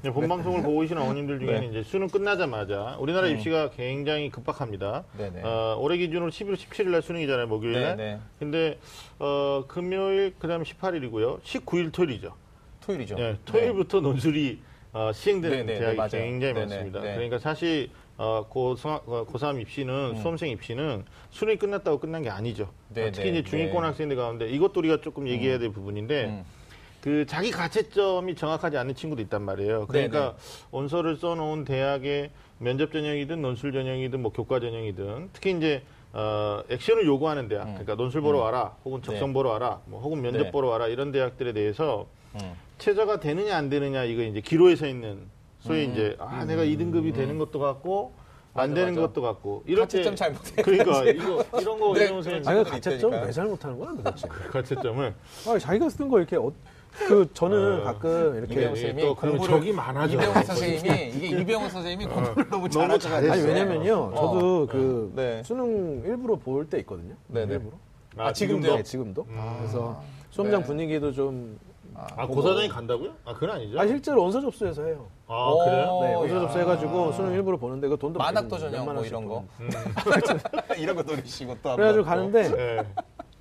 이제 본 방송을 보고 계시는 어머님들 중에는 네. 이제 수능 끝나자마자 우리나라 음. 입시가 굉장히 급박합니다. 네네. 어, 올해 기준으로 11월 17일 날 수능이잖아요, 목요일 날. 네네. 근데 어, 금요일 그다음에 18일이고요. 19일 토요일이죠. 토요일이죠. 예, 토요일부터 논술이 어, 시행되는 네네, 대학이 네. 굉장히 네네, 많습니다. 네. 그러니까 사실 어, 고3, 어, 고3 입시는 수험생 입시는 수능이 끝났다고 끝난 게 아니죠. 음. 네네, 어, 특히 이제 중위권 네. 학생들 가운데 이것도 우리가 조금 얘기해야 될 부분인데 음. 그 자기 가채점이 정확하지 않은 친구도 있단 말이에요. 그러니까 네네. 원서를 써놓은 대학의 면접 전형이든 논술 전형이든 뭐 교과 전형이든 특히 이제 어, 액션을 요구하는 대학, 그러니까 논술 보러 와라, 혹은 적성 음. 네. 보러 와라, 뭐 혹은 면접 네. 보러 와라 이런 대학들에 대해서 음. 최저가 되느냐 안 되느냐 이거 이제 기로에 서 있는 소위 이제 아 내가 2등급이 되는 것도 같고 안 음. 맞아, 되는 맞아. 것도 같고 때 가채점 잘못해. 그러니까 이거 이런 거 네, 이런 선생님 아니, 가채점. 왜 잘못하는 거야, 도대체? 가채점을 아, 자기가 쓴 거 이렇게, 어, 그, 저는 어. 가끔 이렇게. 이병호 예, 선생님이 또 그러면 공부를- 적이 많아져. 이병호 선생님이 이게 이병호 선생님이 공부를 너무 잘하셔가지고. 아니, 왜냐면요, 저도 어. 그, 네. 수능 일부러 볼 때 있거든요. 네네. 일부러. 아, 지금도요? 네, 지금도. 그래서 수험장 네. 분위기도 좀. 아 고사장이 간다고요? 아 그건 아니죠? 아, 실제로 원서 접수해서 해요. 아 오. 그래요? 네, 야. 원서 접수해가지고 수능 일부러 보는데 그 돈도 만학도 전형 뭐 이런 거. 돈. 이런 거 노리시고 또 그래가지고 가는데 네.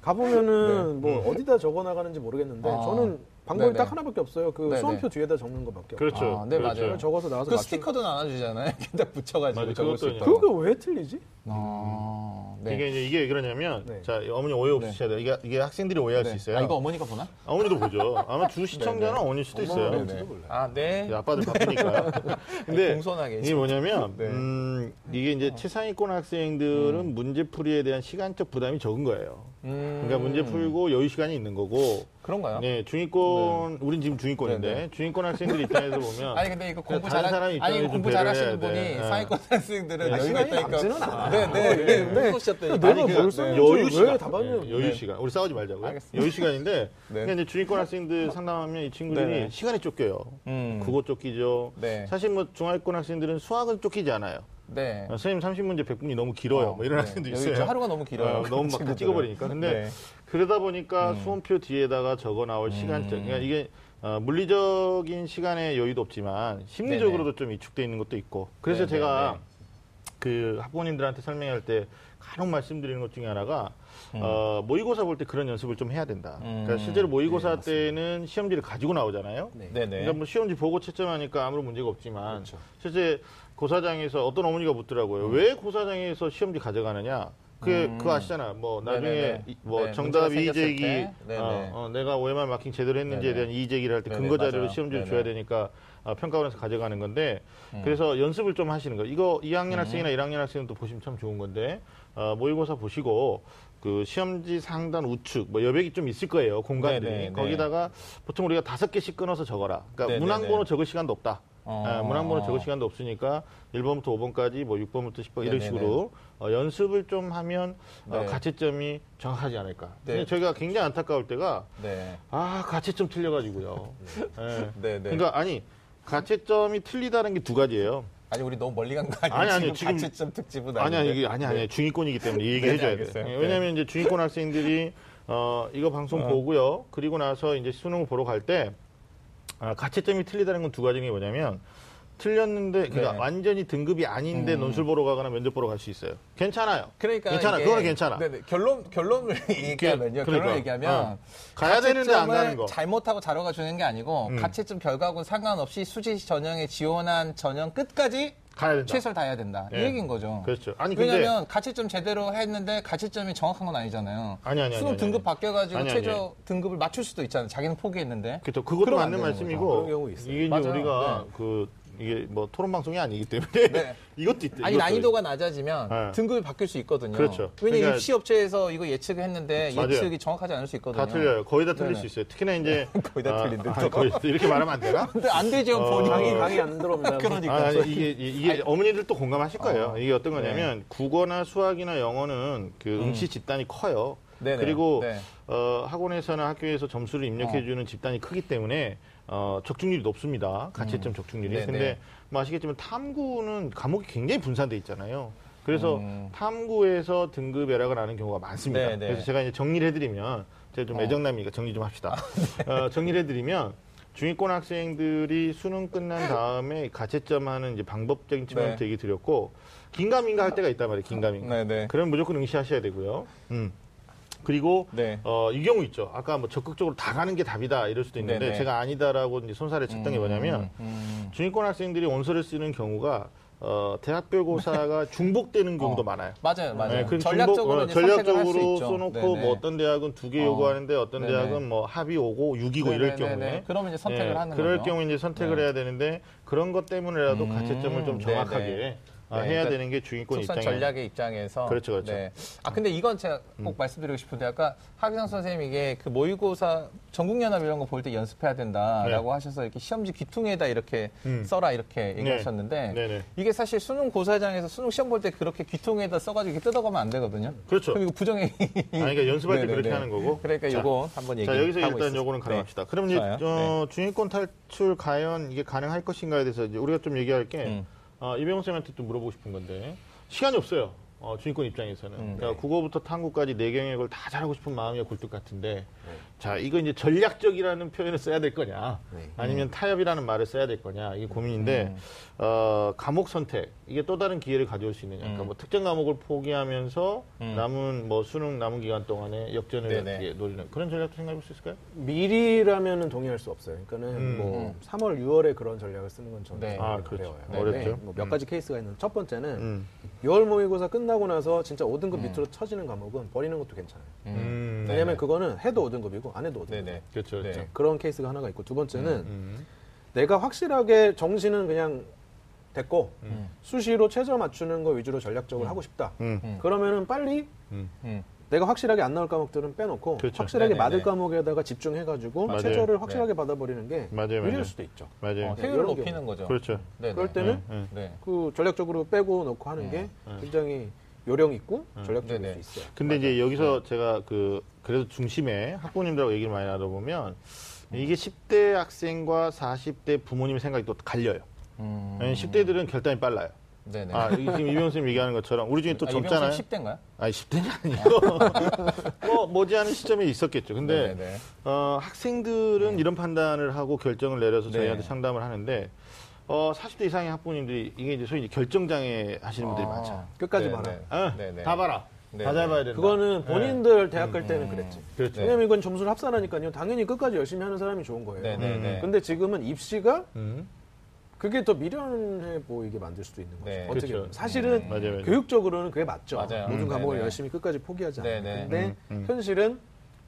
가보면은 뭐 어디다 적어 나가는지 모르겠는데 아. 저는 방법이 네네. 딱 하나밖에 없어요. 그 네네. 수험표 뒤에다 적는 것밖에 없어요. 그렇죠. 아, 네, 그렇죠. 맞아요. 적어서 나와서 그 맞추는 스티커도 나눠주잖아요. 딱 붙여가지고 맞아요. 적을 수 있도록. 그게 왜 틀리지? 아, 네. 이게 이제 이게 그러냐면 네. 자 어머니 오해 없으셔야 돼요. 이게, 이게 학생들이 오해할 수 네. 있어요. 아, 이거 어머니가 보나? 어머니도 보죠. 아마 주 시청자는 네, 네. 어머니일 수도 있어요. 네, 네. 아, 네. 아빠들 바쁘니까. 근데 공손하게 이게 뭐냐면 네. 음, 이게 이제 최상위권 학생들은 문제 풀이에 대한 시간적 부담이 적은 거예요. 음, 그러니까 문제 풀고 여유 시간이 있는 거고. 그런가요? 네, 중위권 우린 지금 중위권인데 네, 네. 중위권 학생들 입장에서 보면 아니 근데 이거 공부 다른 잘하 사람 아니 이거 좀 공부 잘하시는 분이 돼. 네. 상위권 학생들은 아, 여유가 시간이 있다니까. 네, 네, 네. 네. 네. 웃으셨다니까. 내가 아니, 뭘그 썼는지 여유 왜 시간, 네, 여유 네. 시간. 우리 싸우지 말자고요. 알겠습니다. 여유 시간인데, 네. 그러니까 이제 중위권 학생들 상담하면 이 친구들이 네, 네. 시간에 쫓겨요. 음. 국어 쫓기죠. 네. 사실 뭐 중하위권 학생들은 수학은 쫓기지 않아요. 네. 어, 선생님 30문제 100분이 너무 길어요. 어, 뭐 이런 네. 학생도 있어요. 저 하루가 너무 길어요. 어, 너무 막 다. 찍어버리니까. 근데 네. 그러다 보니까 수험표 뒤에다가 적어 나올 시간적, 그러니까 이게 어, 물리적인 시간의 여유도 없지만 심리적으로도 좀 위축돼 있는 것도 있고. 그래서 네네, 제가 네. 그 학부모님들한테 설명할 때 간혹 말씀드리는 것 중에 하나가 음. 어, 모의고사 볼 때 그런 연습을 좀 해야 된다. 그러니까 음. 실제로 모의고사 네. 때는 시험지를 가지고 나오잖아요. 네. 네네. 그러니까 뭐 시험지 보고 채점하니까 아무런 문제가 없지만 그렇죠. 실제 고사장에서 어떤 어머니가 묻더라고요. 왜 고사장에서 시험지 가져가느냐? 그게 음. 그거 아시잖아. 뭐 나중에 네네네. 이- 뭐 네, 정답 이의제기. 어, 어, 내가 OMR 마킹 제대로 했는지에 네네. 대한 이의제기를 할 때 근거 맞아요. 시험지를. 줘야 되니까 어, 평가원에서 가져가는 건데 음. 그래서 연습을 좀 하시는 거. 이거 2학년 학생이나 1학년 학생도 보시면 참 좋은 건데 어, 모의고사 보시고 그 시험지 상단 우측 뭐 여백이 좀 있을 거예요 공간들이 네네, 네. 거기다가 보통 우리가 다섯 개씩 끊어서 적어라. 그러니까 문항번호 네. 적을 시간도 없다. 어. 예, 문항번호 적을 시간도 없으니까 1번부터 5번까지 뭐 6번부터 10번 이런 네네네. 식으로 어, 연습을 좀 하면 어, 네. 가채점이 정확하지 않을까. 네. 근데 저희가 굉장히 안타까울 때가 네. 아 가채점 틀려가지고요. 예. 네, 네. 그러니까 아니 가채점이 틀리다는 게 두 가지예요. 아니 우리 너무 멀리 간 거 아니에요? 아니, 아니, 지금 가채점 특집은 아니 아니. 이게 아니 아니 네. 중위권이기 때문에 이 얘기 네, 해줘야. 돼요. 왜냐하면 이제 중위권 학생들이 어 이거 방송 어. 보고요. 그리고 나서 이제 수능을 보러 갈 때 아, 가채점이 틀리다는 건 두 가지가 뭐냐면 틀렸는데 그러니까 네. 완전히 등급이 아닌데 음. 논술 보러 가거나 면접 보러 갈 수 있어요. 괜찮아요. 그러니까 괜찮아. 이게- 그거는 괜찮아. 네네. 결론 결론을 얘기하면요. 그러니까. 결론을 얘기하면 어. 가야 되는데 안 가는 거. 잘못하고 자료가 주는 게 아니고 음. 가채점 결과하고 상관없이 수시 전형에 지원한 전형 끝까지 가야 된다. 최선을 다해야 된다. 이 네. 얘기인 거죠. 그렇죠. 아니 근데 왜냐하면 가채점 제대로 했는데 가채점이 정확한 건 아니잖아요. 아니, 아니, 아니, 수능 아니, 등급 아니. 바뀌어가지고 아니, 최저 등급을 맞출 수도 있잖아요. 자기는 포기했는데. 그렇죠. 그것도 맞는 말씀이고. 이게 이제 맞아요. 우리가 네. 그 이게 뭐 토론 방송이 아니기 때문에 네. 이것도 있대. 아니 이것도 난이도가 낮아지면 네. 등급이 바뀔 수 있거든요. 그렇죠. 왜냐면 그러니까- 입시 업체에서 이거 예측을 했는데 맞아요. 예측이 정확하지 않을 수 있거든요. 다 틀려요. 거의 다 틀릴 네네. 수 있어요. 특히나 이제 거의 다 아, 틀린데 아, 또. 거의 이렇게 말하면 안 되나? 근데 안 되죠 어, 본인이. 강의 강의 안 들어옵니다. 그러니까. 아, 아니, 이게 이게 어머니들도 공감하실 거예요. 어. 이게 어떤 거냐면 국어나 수학이나 영어는 그 응시 집단이 커요. 네네. 그리고 네. 어, 학원에서나 학교에서 점수를 입력해주는 집단이 크기 때문에 어, 적중률이 높습니다. 가채점 적중률이. 음. 네네. 근데 뭐 아시겠지만 탐구는 과목이 굉장히 분산돼 있잖아요. 그래서 음. 탐구에서 등급 외락을 하는 경우가 많습니다. 네네. 그래서 제가 이제 정리를 해드리면 제가 좀 어. 애정남이니까 정리 좀 합시다. 어, 정리를 해드리면 중위권 학생들이 수능 끝난 다음에 가채점 하는 이제 방법적인 측면부터 네. 얘기 드렸고 긴가민가 할 때가 있단 말이에요. 긴가민가. 네네. 그럼 무조건 응시하셔야 되고요. 음. 그리고 네. 어, 이 경우 있죠. 아까 뭐 적극적으로 다 가는 게 답이다 이럴 수도 있는데 네네. 제가 아니다라고 이제 손살에 쳤던 게 뭐냐면 음. 중위권 학생들이 원서를 쓰는 경우가 어, 대학별고사가 중복되는 경우도 어. 많아요. 맞아요, 맞아요. 네, 그리고 전략적으로 중복, 어, 전략적으로. 써놓고 네네. 뭐 어떤 대학은 두개 어. 요구하는데 어떤 네네. 대학은 뭐 합이 오고 6이고 이럴. 경우에 그러면 이제 선택을 예, 하는 그럴 거죠. 경우 이제 선택을 네. 해야 되는데 그런 것 때문에라도 음, 가채점을 좀 정확하게 네네. 아, 네, 해야 그러니까 되는 게 출산 입장이에요. 전략의 입장에서 그렇죠, 그렇죠. 네. 아 근데 이건 제가 꼭 음. 말씀드리고 싶은데 아까 하기상 선생님 이게 그 모의고사 전국연합 이런 거 볼 때 연습해야 된다라고 하셔서 이렇게 시험지 귀퉁이에다 이렇게 네. 음. 써라 이렇게 얘기하셨는데 네네. 이게 사실 수능 고사장에서 수능 시험 볼 때 그렇게 귀퉁이에다 써가지고 이렇게 뜯어가면 안 되거든요. 그렇죠. 그럼 이거 부정행위. 아니, 그러니까 연습할 때. 그렇게 하는 거고. 그러니까 자, 이거 한번 얘기. 자 여기서 일단 요거는 가능합시다. 그럼 이제. 어, 중위권 탈출 과연 이게 가능할 것인가에 대해서 이제 우리가 좀 얘기할 게 음. 어, 이병훈 쌤한테 또 물어보고 싶은 건데 시간이 없어요. 어, 주인권 입장에서는. 음. 그러니까 국어부터 탐구까지 네 경역을 다 잘하고 싶은 마음이 굴뚝 같은데, 네. 자, 이거 이제 전략적이라는 표현을 써야 될 거냐, 네. 아니면 타협이라는 말을 써야 될 거냐, 이게 고민인데, 어, 과목 선택, 이게 또 다른 기회를 가져올 수 있느냐. 그러니까 뭐 특정 과목을 포기하면서 남은 뭐 수능 남은 기간 동안에 역전을 네네. 이렇게 노리는 그런 전략도 생각해 볼 수 있을까요? 미리라면은 동의할 수 없어요. 그러니까는 음. 뭐 3월, 6월에 그런 전략을 쓰는 건 저는 네. 좀 아, 그렇죠. 어려워요. 네, 어렵죠. 뭐몇 가지 케이스가 있는 첫 번째는 음. 6월 모의고사 끝나고 나서 진짜 5등급 밑으로 처지는 과목은 버리는 것도 괜찮아요. 음. 네. 왜냐면 그거는 해도 5등급이고 안 해도 5등급. 네네. 그렇죠, 그렇죠. 네. 그런 케이스가 하나가 있고 두 번째는 음. 내가 확실하게 정시는 그냥 됐고 음. 수시로 최저 맞추는 거 위주로 전략적으로 하고 싶다. 음. 음. 그러면은 빨리 음. 음. 내가 확실하게 안 나올 과목들은 빼놓고 그렇죠. 확실하게 네네네. 맞을 과목에다가 집중해가지고 맞아요. 최저를 확실하게 받아버리는 게 맞아요, 유리할 맞아요. 수도 있죠. 맞아요. 어, 네, 효율을 높이는 거죠. 그렇죠. 네네. 그럴 때는 네. 네. 그 전략적으로 빼고 넣고 하는 게 굉장히 요령 있고 전략적일. 수 있어요. 근데 이제 여기서 제가 그 그래도 중심에 학부모님들하고 얘기를 많이 나눠보면 이게 10대 학생과 40대 부모님 생각이 또 갈려요. 음. 왜냐면 10대들은 결단이 빨라요. 네네. 아, 이- 지금 이병헌 선생님 얘기하는 것처럼 우리 중에 또 아, 젊잖아요. 씨 10대인가요? 아니 10대는 아니고 뭐 머지않은 시점에 있었겠죠. 근데 네네. 어, 학생들은 이런 판단을 하고 결정을 내려서 네. 저희한테 상담을 하는데 어, 40대 이상의 학부모님들이 이게 이제 소위 이제 결정장애 하시는 분들이 많잖아요. 끝까지 네네. 봐라. 어, 네네. 다 봐라. 네, 다잘 네. 봐야 된다. 그거는 본인들 대학 갈 때는 그랬지. 그렇죠. 왜냐면 이건 점수를 합산하니까요. 당연히 끝까지 열심히 하는 사람이 좋은 거예요. 네 네 네. 근데 지금은 입시가 음. 그게 더 미련해 보이게 만들 수도 있는 거죠. 네. 어떻게 그렇죠. 보면. 사실은 맞아요, 맞아요. 교육적으로는 그게 맞죠. 맞아요. 모든 음, 과목을 네네. 열심히 끝까지 포기하지 않아요. 근데 음, 음. 현실은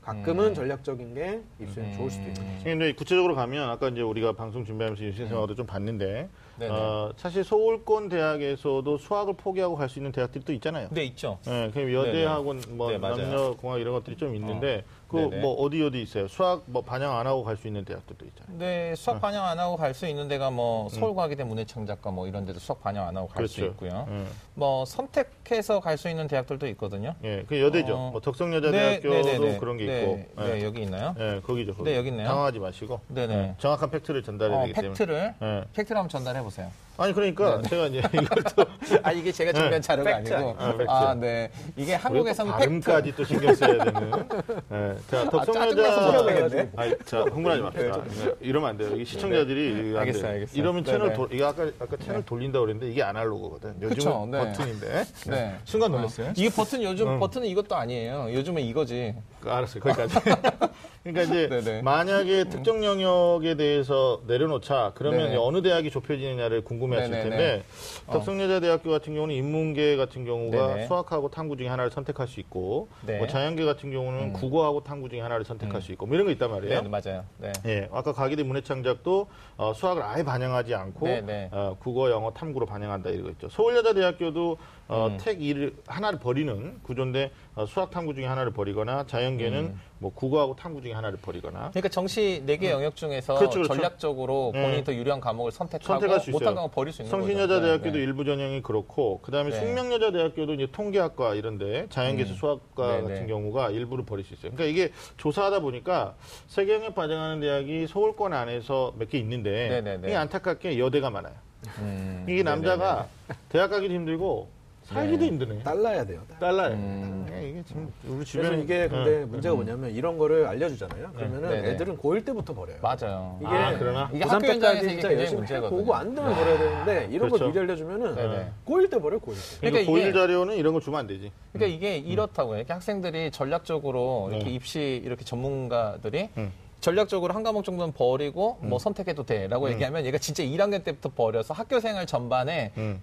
가끔은 음. 전략적인 게 입시는 좋을 수도 있는 거죠. 근데 구체적으로 가면 아까 이제 우리가 방송 준비하면서 유신생활도 좀 봤는데 네네. 어, 사실 서울권 대학에서도 수학을 포기하고 갈 수 있는 대학들이 또 있잖아요. 네, 있죠. 네, 그럼 여대학원 뭐 네, 맞아요. 남녀공학 이런 것들이 좀 있는데 그 네네. 뭐 어디 어디 있어요? 수학 뭐 반영 안 하고 갈 수 있는 대학들도 있잖아요. 근데 수학 반영 안 하고 갈 수 있는 데가 뭐 서울과기대 문해창작과 뭐 이런 데도 수학 반영 안 하고 갈수 그렇죠. 있고요. 음. 뭐 선택해서 갈 수 있는 대학들도 있거든요. 예, 그 여대죠. 어. 뭐 덕성여자대학교도 그런 게 네, 있고. 네, 예. 여기 있나요? 예, 거기죠. 거기. 네, 여기 있네요. 당황하지 마시고 네네. 예, 정확한 팩트를 전달해야 어, 되기 때문에. 팩트를 예. 팩트를 한번 전달해 보세요. 아니 그러니까 제가 이제 이걸 또 아 이게 제가 준비한 자료가 팩트. 아니고 아, 팩트. 아, 네. 이게 한국에서는 팩트. 발음까지 또 신경 써야 되는. 예. 자, 짜증나서 덕성여자. 아니, 자, 흥분하지 맙시다. 예, 이러면 안 돼요. 이 시청자들이 네. 알겠어요. 알겠어요. 이러면 네, 채널 네. 돌, 이거 아까 아까 채널 돌린다 고 그랬는데 이게 아날로그거든. 그쵸, 네. 버튼인데. 네. 순간 놀랐어요. 이게 버튼 요즘 응. 버튼은 이것도 아니에요. 요즘은 이거지. 그, 알았어요. 거기까지. 그러니까 이제. 만약에 특정 영역에 대해서 내려놓자 그러면. 이제 어느 대학이 좁혀지느냐를 궁금해하실. 텐데 덕성여자대학교 같은 경우는 인문계 같은 경우가 네네. 수학하고 탐구 중에 하나를 선택할 수 있고 네. 뭐 자연계 같은 경우는 국어하고 탐구 중에 하나를 선택할 수 있고 뭐 이런 거 있단 말이에요. 네, 맞아요. 네. 예, 아까 가기대 문해창작도 어, 수학을 아예 반영하지 않고 네네. 어, 국어, 영어, 탐구로 반영한다 이러고 있죠. 서울여자대학교도 어, 음. 택 1을 하나를 버리는 구조인데 어, 수학 탐구 중에 하나를 버리거나 자연계는 뭐 국어하고 탐구 중에 하나를 버리거나 그러니까 정시 네 개 영역 중에서 그렇죠, 그렇죠. 전략적으로 네. 본인이 더 유리한 과목을 선택하고 선택할 수 못한 있어요. 과목 버릴 수 있는 성신여자대학교도. 네, 네. 일부 전형이 그렇고 그다음에 네. 숙명여자대학교도 이제 통계학과 이런데 자연계수 음. 수학과 네, 같은 네. 경우가 일부를 버릴 수 있어요. 그러니까 이게 조사하다 보니까 세계 영역 반영하는 대학이 서울권 안에서 몇 개 있는데 네, 네, 네. 이게 안타깝게 여대가 많아요. 음, 이게 남자가 대학 가기도 힘들고 살기도 네. 힘드네. 달라야 돼요. 달라요. 음. 아, 이게 지금 우리 그래서 주변에 이게 근데 문제가 뭐냐면 이런 거를 알려주잖아요. 그러면은 네네. 애들은 고1 때부터 버려요. 맞아요. 이게 아, 그러나? 이게 고3 학교 때까지 이게 진짜 굉장히 열심히 문제거든요. 보고 안 되면 버려야 되는데 이런 그렇죠. 걸 미리 알려주면은 네네. 고1 때 버려 고1 때. 그러니까 그러니까 고일 이게- 자료는 이런 거 주면 안 되지. 그러니까 이게 이렇다고요. 이렇게 학생들이 전략적으로 이렇게 네. 입시 이렇게 전문가들이 음. 전략적으로 한 과목 정도는 버리고 뭐 선택해도 돼라고 얘기하면 얘가 진짜 1학년 때부터 버려서 학교 생활 전반에 음.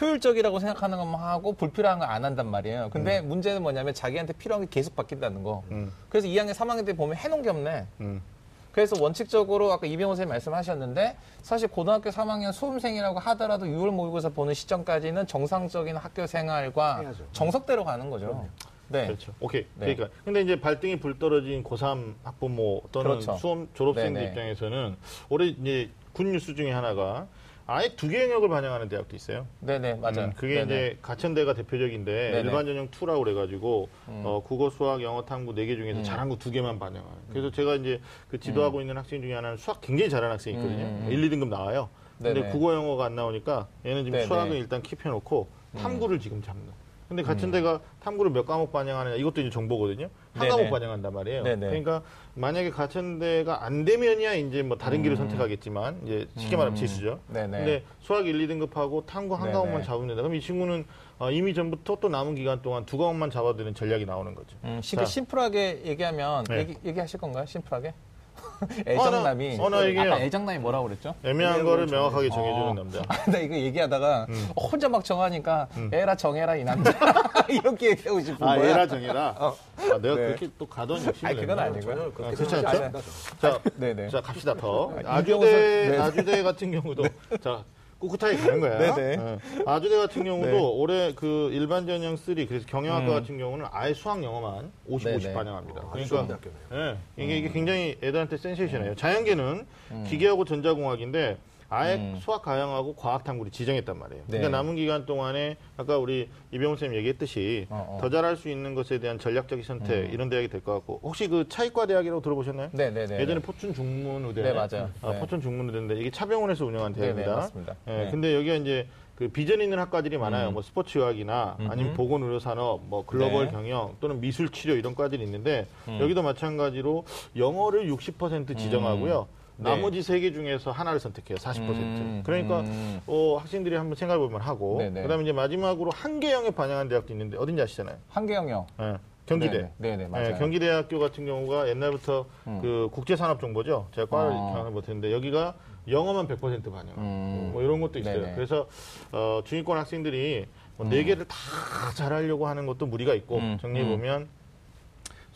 효율적이라고 생각하는 것만 하고 불필요한 거안 한단 말이에요. 근데 음. 문제는 뭐냐면 자기한테 필요한 게 계속 바뀐다는 거. 음. 그래서 2학년, 3학년 때 보면 해놓은 게 없네. 음. 그래서 원칙적으로 아까 이병호 선생님 말씀하셨는데 사실 고등학교 3학년 수험생이라고 하더라도 6월 모의고사 보는 시점까지는 정상적인 학교 생활과 해야죠. 정석대로 가는 거죠. 네. 그렇죠. 오케이. 네. 그러니까 근데 이제 발등이 불 떨어진 고3 학부모 또는 그렇죠. 수험 졸업생들 네네. 입장에서는 올해 이제 군 뉴스 중에 하나가 아예 두 개 영역을 반영하는 대학도 있어요. 네네, 맞아요. 음, 그게 네네. 이제 가천대가 대표적인데 네네. 음. 일반 전형 2라고 그래가지고 어, 국어, 수학, 영어, 탐구 네 개 중에서 잘한 거 두 개만 반영하는. 그래서 제가 이제 그 지도하고 있는 학생 중에 하나는 수학 굉장히 잘하는 학생이 있거든요. 음. 1, 2등급 나와요. 근데 네네. 국어, 영어가 안 나오니까 얘는 지금 네네. 수학은 일단 킵해놓고 탐구를 지금 잡는. 근데 같은 데가 탐구를 몇 과목 반영하느냐 이것도 이제 정보거든요. 한 네네. 과목 반영한단 말이에요. 네네. 그러니까 만약에 같은 데가 안 되면이야 이제 뭐 다른 길을 선택하겠지만 이제 쉽게 말하면 지수죠. 음. 네네. 근데 수학 1, 2등급하고 탐구 한. 과목만 잡으면 된다. 그럼 이 친구는 어, 이미 전부터 또 남은 기간 동안 두 과목만 잡아도 되는 전략이 나오는 거죠. 음, 심, 자. 심플하게 얘기하면 네. 얘기, 얘기하실 건가요? 심플하게? 애정남이 어, 나 얘기해요. 아까 애정남이 뭐라고 그랬죠? 애매한 거를 명확하게 어. 정해주는 남자. 아, 나 이거 얘기하다가 음. 어, 혼자 막 정하니까 에라 정해라 이 남자 이렇게 얘기하고 싶은 아, 거야. 얘라 정해라. 아, 내가 네. 그렇게 또 가던 욕심을 아니, 그건? 아니고요. 아, 그렇지 생각하지 않죠? 자, 네네. 자 갑시다 더. 아, 아주대 네. 아주대 같은 경우도 자 꿋꿋하게 가는 거야. 네네. 어. 아주대 같은 경우도 네. 올해 그 일반 전형 3 그래서 경영학과 음. 같은 경우는 아예 수학 영어만 50, 50 네네. 반영합니다. 아주 그러니까. 예, 이게, 이게 굉장히 애들한테 센세이션이에요. 자연계는 기계하고 전자공학인데 아예 음. 수학 가형하고 과학 탐구를 지정했단 말이에요. 네. 그러니까 남은 기간 동안에 아까 우리 이병훈 쌤 얘기했듯이 어, 어. 더 잘할 수 있는 것에 대한 전략적인 선택 이런 대학이 될 것 같고 혹시 그 차이과 대학이라고 들어보셨나요? 네네네. 예전에 포춘 중문의대. 네, 맞아요. 아, 네. 포춘 중문의대인데 이게 차병원에서 운영한 대학입니다. 맞습니다. 예, 네. 근데 여기가 이제 그 비전 있는 학과들이 많아요. 음. 뭐 스포츠의학이나 아니면. 보건의료산업, 뭐 글로벌 네. 경영 또는 미술치료 이런 과들이 있는데 음. 여기도 마찬가지로 영어를 60% 지정하고요. 네. 나머지 세 개 중에서 하나를 선택해요. 40%. 음. 그러니까 음. 어, 학생들이 한번 생각해 보면 하고 네네. 그다음에 이제 마지막으로 한계영에 반영한 대학도 있는데 어딘지 아시잖아요. 한계영요. 예, 경기대. 네네, 네네, 맞아요. 예, 경기대학교 같은 경우가 옛날부터 음. 그 국제산업정보죠. 제가 과를 어. 경험을 못했는데 여기가 영어만 100% 반영. 음. 뭐 이런 것도 있어요. 네네. 그래서 어, 중위권 학생들이 뭐네 개를 다 잘하려고 하는 것도 무리가 있고 음. 정리해 보면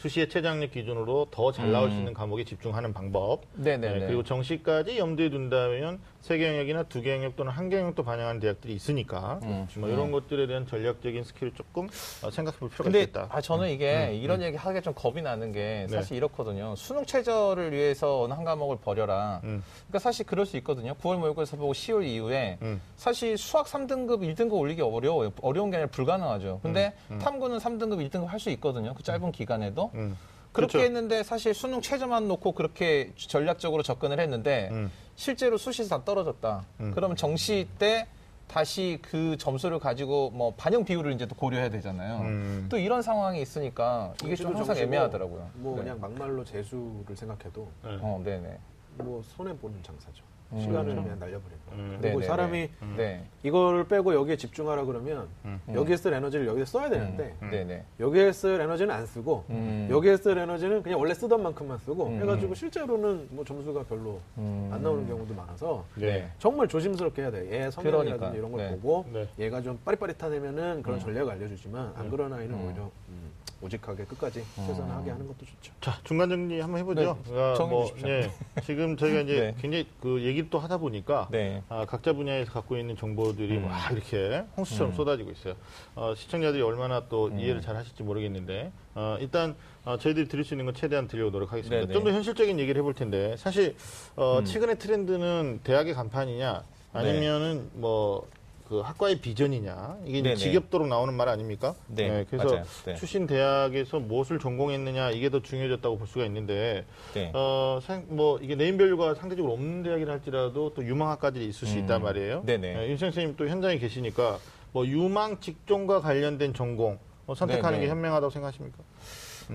수시의 최저학력 기준으로 더 잘 나올 수 있는 과목에 집중하는 방법. 음. 네네네. 네, 그리고 정시까지 염두에 둔다면 세 개 영역이나 두 개 영역 또는 한 개 영역도 반영하는 대학들이 있으니까 음. 뭐 이런 것들에 대한 전략적인 스킬을 조금 어, 생각해 볼 필요가 근데 있겠다. 아, 저는 이게 이런 얘기 하기가 좀 겁이 나는 게 네. 사실 이렇거든요. 수능 최저를 위해서 어느 한 과목을 버려라. 음. 그러니까 사실 그럴 수 있거든요. 9월 모의고사 보고 10월 이후에 음. 사실 수학 3등급, 1등급 올리기 어려워요. 어려운 게 아니라 불가능하죠. 근데 탐구는 3등급, 1등급 할 수 있거든요. 그 짧은 기간에도. 음. 그렇게 그렇죠. 했는데 사실 수능 최저만 놓고 그렇게 전략적으로 접근을 했는데 음. 실제로 수시에서 다 떨어졌다. 그러면 정시 때 다시 그 점수를 가지고 뭐 반영 비율을 이제 또 고려해야 되잖아요. 음. 또 이런 상황이 있으니까 이게 좀 항상 애매하더라고요. 뭐 네. 그냥 막말로 재수를 생각해도 네. 어, 네네. 뭐 손해 보는 장사죠. 음. 시간을 그냥 날려버리고. 음. 그리고 네네네. 사람이 네. 이걸 빼고 여기에 집중하라 그러면 음. 여기에 쓸 에너지를 여기에 써야 되는데 네네. 여기에 쓸 에너지는 안 쓰고 음. 여기에 쓸 에너지는 그냥 원래 쓰던 만큼만 쓰고 음. 해가지고 실제로는 뭐 점수가 별로 음. 안 나오는 경우도 많아서 네. 정말 조심스럽게 해야 돼요. 얘 성향이라든지 그러니까. 이런 걸 네. 보고 네. 얘가 좀 빠릿빠릿한 애면은 음. 그런 전략을 알려주지만 안 그런 아이는 오히려 음, 오직하게 끝까지 최선을 하게 하는 것도 좋죠. 자 중간 정리 한번 해보죠. 네, 그러니까 정리해 뭐. 예, 지금 저희가 이제 네. 굉장히 그 얘기 를 또 하다 보니까 네. 아, 각자 분야에서 갖고 있는 정보들이 음. 막 이렇게 홍수처럼 쏟아지고 있어요. 어, 시청자들이 얼마나 또 이해를 잘 하실지 모르겠는데 어, 일단 어, 저희들이 드릴 수 있는 건 최대한 드리려고 노력하겠습니다. 네네. 좀더 현실적인 얘기를 해볼 텐데 사실 어, 음. 최근의 트렌드는 대학의 간판이냐 아니면은 뭐 그 학과의 비전이냐 이게 네네. 지겹도록 나오는 말 아닙니까? 네, 그래서 맞아요. 네. 출신 대학에서 무엇을 전공했느냐 이게 더 중요해졌다고 볼 수가 있는데 네. 어, 상- 뭐, 이게 네임 밸류가 상대적으로 없는 대학이라 할지라도 또 유망 학과들이 있을 수 음. 있단 말이에요. 네네. 예, 윤 선생님 또 현장에 계시니까 뭐 유망 직종과 관련된 전공 어, 선택하는 네네. 게 현명하다고 생각하십니까?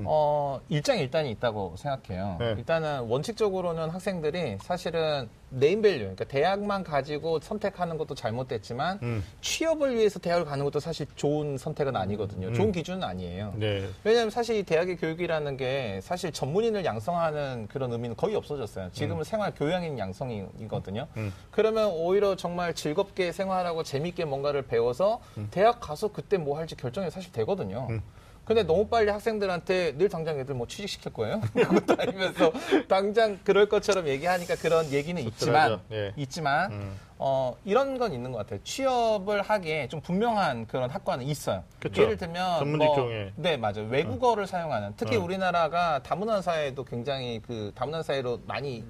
어, 일장일단이 있다고 생각해요. 네. 일단은 원칙적으로는 학생들이 사실은 네임밸류, 그러니까 대학만 가지고 선택하는 것도 잘못됐지만 음. 취업을 위해서 대학을 가는 것도 사실 좋은 선택은 아니거든요. 좋은 기준은 아니에요. 네. 왜냐하면 사실 이 대학의 교육이라는 게 사실 전문인을 양성하는 그런 의미는 거의 없어졌어요. 지금은 생활 교양인 양성이거든요. 음. 그러면 오히려 정말 즐겁게 생활하고 재밌게 뭔가를 배워서 대학 가서 그때 뭐 할지 결정이 사실 되거든요. 근데 너무 빨리 학생들한테 늘 당장 애들 뭐 취직시킬 거예요? 그것도 아니면서 당장 그럴 것처럼 얘기하니까 그런 얘기는 있지만. 예. 있지만, 음. 어, 이런 건 있는 것 같아요. 취업을 하기에 좀 분명한 그런 학과는 있어요. 그쵸. 예를 들면 전문 뭐- 직종에. 네, 맞아요. 외국어를 사용하는 특히 어. 우리나라가 다문화 사회도 굉장히 그 다문화 사회로 많이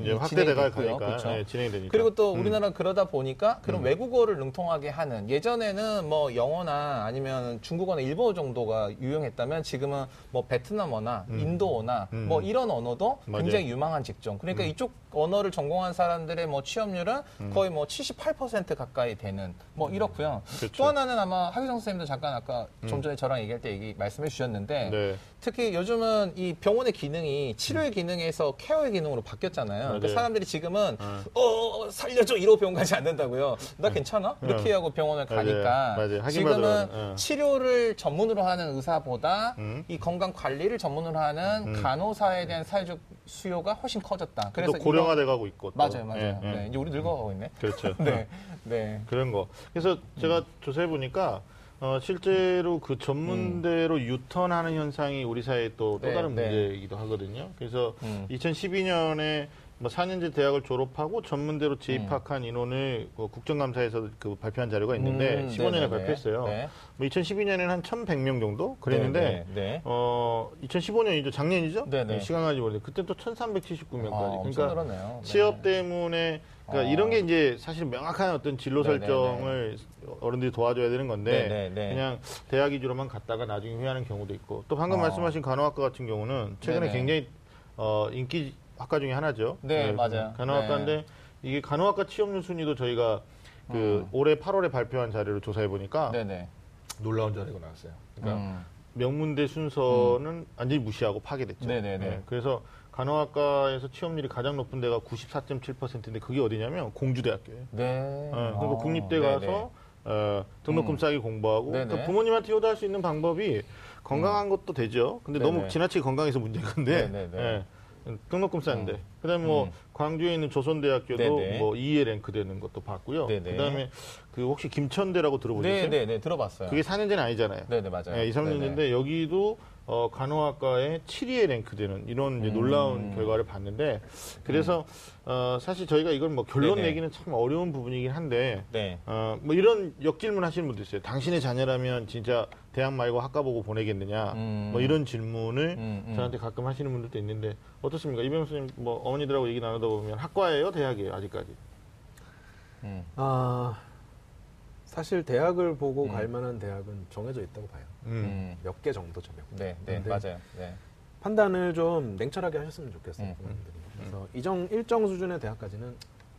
이제 이 확대돼가 진행이. 가니까 그렇죠. 예, 진행되니까. 그리고 또 음. 우리나라 그러다 보니까 그런 외국어를 능통하게 하는 예전에는 뭐 영어나 아니면 중국어나 일본어 정도가 유용했다면 지금은 뭐 베트남어나 인도어나 음. 뭐 이런 언어도 맞아요. 음. 굉장히 유망한 직종. 그러니까 이쪽 언어를 전공한 사람들의 뭐 취업률은 거의 뭐 78% 가까이 되는 뭐 이렇고요. 그렇죠. 또 하나는 아마 하기성 선생님도 잠깐 아까 좀 전에 저랑 얘기할 때 얘기 말씀해 주셨는데 네. 특히 요즘은 이 병원의 기능이 치료의 기능에서 케어의 기능으로 바뀌었잖아요. 그러니까 맞아요. 사람들이 지금은 어, 어, 살려줘 이러고 병원 가지 않는다고요. 나 괜찮아? 이렇게 하고 병원을. 가니까 맞아요. 지금은 맞아요. 어. 치료를 전문으로 하는 의사보다 음. 이 건강 관리를 전문으로 하는 간호사에 대한 사회적 수요가 훨씬 커졌다. 또 고령화돼 가고 있고. 또. 맞아요, 맞아요. 예, 예. 네, 이제 우리 늙어가고 있네. 그렇죠. 네, 네. 그런 거. 그래서 제가 조사해 보니까 어, 실제로 그 전문대로 유턴하는 현상이 우리 사회의 또, 또 네, 다른 네. 문제이기도 하거든요. 그래서 음. 2012년에 뭐 4년제 대학을 졸업하고 전문대로 재입학한 인원을 그 국정감사에서 그 발표한 자료가 있는데 음, 15년에 네네네. 발표했어요. 네. 뭐 2012년에는 한 1,100명 정도 그랬는데 네, 네, 네. 어 2015년이죠 작년이죠? 네네. 시간 가지 모르는데 그때 또 1,379명까지. 아, 엄청 늘었네요. 네. 취업 때문에 그러니까 어. 이런 게 이제 사실 명확한 어떤 진로 네네네. 설정을 어른들이 도와줘야 되는 건데 네네네. 그냥 대학 위주로만 갔다가 나중에 후회하는 경우도 있고 또 방금 어. 말씀하신 간호학과 같은 경우는 최근에 네네. 굉장히 어, 인기 학과 중에 하나죠. 네, 맞아요. 간호학과인데 네. 이게 간호학과 취업률 순위도 저희가 그 음. 올해 8월에 발표한 자료를 조사해 보니까 네네. 놀라운 자료가 나왔어요. 그러니까 음. 명문대 순서는 완전히 무시하고 파괴됐죠. 네네네. 네, 그래서 간호학과에서 취업률이 가장 높은 데가 94.7%인데 그게 어디냐면 공주대학교예요. 네. 어, 그러니까 아, 국립대 네네. 가서 어, 등록금 음. 싸게 공부하고. 그러니까 부모님한테 효도할 수 있는 방법이 건강한 것도 되죠. 근데 너무 네네. 지나치게 건강해서 문제가 근데 네네네. 예, 등록금 싼데 그다음에 뭐 음. 광주에 있는 조선대학교도 네네. 뭐 2에 랭크 되는 것도 봤고요. 네네. 그다음에 그 혹시 김천대라고 들어보셨어요? 네네네. 들어봤어요. 그게 4년제는 아니잖아요. 네 네, 맞아요. 예, 2, 3년인데 네네. 여기도 어, 간호학과에 7위에 랭크되는 이런 음. 놀라운 결과를 봤는데 그래서 어, 사실 저희가 이걸 뭐 결론 네네. 내기는 참 어려운 부분이긴 한데 네. 어, 뭐 이런 역질문 하시는 분도 있어요. 당신의 자녀라면 진짜 대학 말고 학과 보고 보내겠느냐 음. 뭐 이런 질문을 음, 음. 저한테 가끔 하시는 분들도 있는데 어떻습니까? 이병수 선생님 뭐 어머니들하고 얘기 나누다 보면 학과예요, 대학이에요, 아직까지. 음. 아, 사실 대학을 보고 음. 갈 만한 대학은 정해져 있다고 봐요. 음. 음. 몇개 정도죠, 몇 개. 네, 네, 맞아요. 네. 판단을 좀 냉철하게 하셨으면 좋겠어요. 음. 그래서 이정 일정 수준의 대학까지는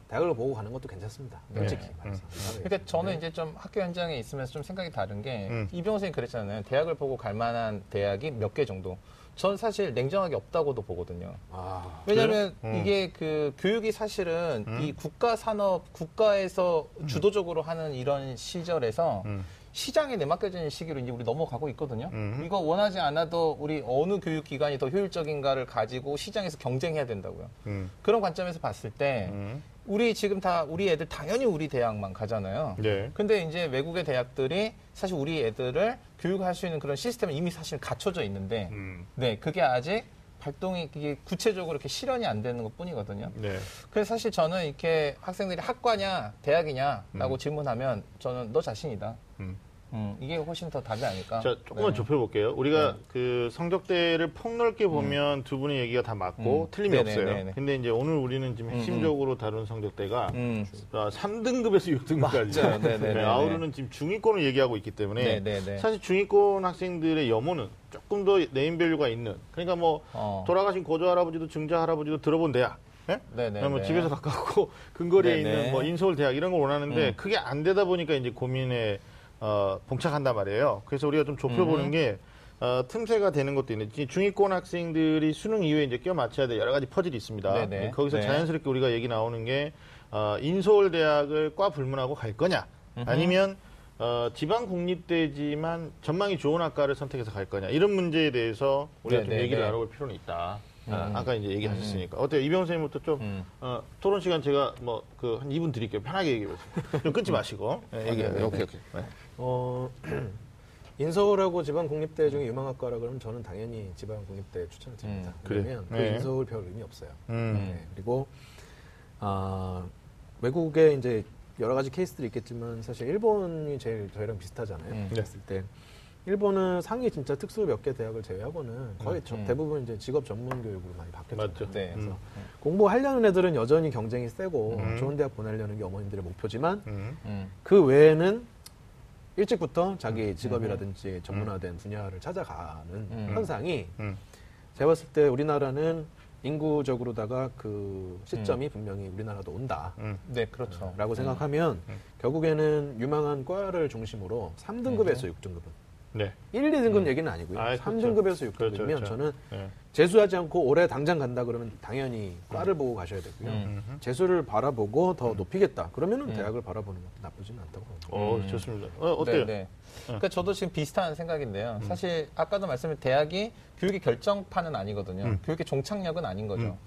대학을 보고 가는 것도 괜찮습니다. 네. 솔직히 음. 말해서. 그러니까 저는 이제 좀 학교 현장에 있으면서 좀 생각이 다른 게 음. 이병호 선생님 그랬잖아요. 대학을 보고 갈 만한 대학이 몇 개 정도. 전 사실 냉정하게 없다고도 보거든요. 아, 왜냐하면? 음. 이게 그 교육이 사실은 음. 이 국가 산업 국가에서 주도적으로 하는 이런 시절에서 음. 시장에 내맡겨지는 시기로 이제 우리 넘어가고 있거든요. 음. 이거 원하지 않아도 우리 어느 교육 기관이 더 효율적인가를 가지고 시장에서 경쟁해야 된다고요. 음. 그런 관점에서 봤을 때 음. 우리 지금 다 우리 애들 당연히 우리 대학만 가잖아요. 네. 근데 이제 외국의 대학들이 사실 우리 애들을 교육할 수 있는 그런 시스템은 이미 사실 갖춰져 있는데 음. 네 그게 아직 발동이 이게 구체적으로 이렇게 실현이 안 되는 것 뿐이거든요. 네. 그래서 사실 저는 이렇게 학생들이 학과냐 대학이냐라고 질문하면 저는 너 자신이다. 음. 음, 이게 훨씬 더 답이 아닐까. 자, 조금만 네. 좁혀볼게요. 우리가 네. 그 성적대를 폭넓게 보면 두 분의 얘기가 다 맞고 음. 틀림이 네네, 없어요. 네네. 근데 이제 오늘 우리는 지금 핵심적으로 다룬 성적대가 음. 아, 3등급에서 6등급까지 맞아요. 네네네. 아우르는 지금 중위권을 얘기하고 있기 때문에. 사실 중위권 학생들의 염원은 조금 더 네임 밸류가 있는 그러니까 뭐 어. 돌아가신 고조 할아버지도 증조 할아버지도 들어본 대학 예? 네네네. 뭐 집에서 가깝고 근거리에 네네. 있는 뭐 인서울 대학 이런 걸 원하는데 음. 그게 안 되다 보니까 이제 고민에 어, 봉착한단 말이에요. 그래서 우리가 좀 좁혀보는 음. 게 어, 틈새가 되는 것도 있는데 중위권 학생들이 수능 이후에 이제 껴 맞춰야 될 여러 가지 퍼즐이 있습니다. 네네. 거기서 네. 자연스럽게 우리가 얘기 나오는 게 어, 인서울 대학을 과 불문하고 갈 거냐, 아니면 어, 지방 국립대지만 전망이 좋은 학과를 선택해서 갈 거냐 이런 문제에 대해서 우리가 좀 네네네. 얘기를 나눠볼 필요는 있다. 아, 음. 아까 이제 얘기하셨으니까 어때요 이병 선생님부터 좀 음. 어, 토론 시간 제가 뭐 그 한 2분 드릴게요 편하게 얘기해 보세요 좀 끊지 마시고 네, 얘기해요. 오케이 오케이 네. 어, 인서울하고 지방국립대 중에 유망학과라 그러면 저는 당연히 지방국립대 추천을 드립니다. 음, 그래요? 왜냐면 그 네. 인서울 별 의미 없어요. 음. 네, 그리고 아, 외국에 이제 여러 가지 케이스들이 있겠지만 사실 일본이 제일 저희랑 비슷하잖아요. 음. 그랬을 때 일본은 상위 진짜 특수 몇 개 대학을 제외하고는 거의 저- 음. 대부분 이제 직업 전문 교육으로 많이 바뀌었잖아요. 맞죠. 네. 그래서 음. 공부하려는 애들은 여전히 경쟁이 세고 음. 좋은 대학 보내려는 게 어머님들의 목표지만 음. 음. 그 외에는 일찍부터 자기 직업이라든지 전문화된 분야를 찾아가는 음. 현상이 음. 제가 봤을 때 우리나라는 인구적으로다가 그 시점이 음. 분명히 우리나라도 온다. 음. 네, 그렇죠. 라고 생각하면 음. 결국에는 유망한 과를 중심으로 3등급에서 음. 6등급은 네. 1, 2등급 얘기는 아니고요. 아, 3등급에서 6등급이면 그렇죠, 그렇죠. 저는 네. 재수하지 않고 올해 당장 간다 그러면 당연히 과를 보고 가셔야 되고요. 음. 재수를 바라보고 더 높이겠다. 그러면은 음. 대학을 바라보는 것도 나쁘지는 않다고 봅니다. 어, 음. 좋습니다. 어, 어때요? 네, 네. 그러니까 저도 지금 비슷한 생각인데요. 사실 아까도 말씀드린 대학이 교육의 결정판은 아니거든요. 음. 교육의 종착역은 아닌 거죠.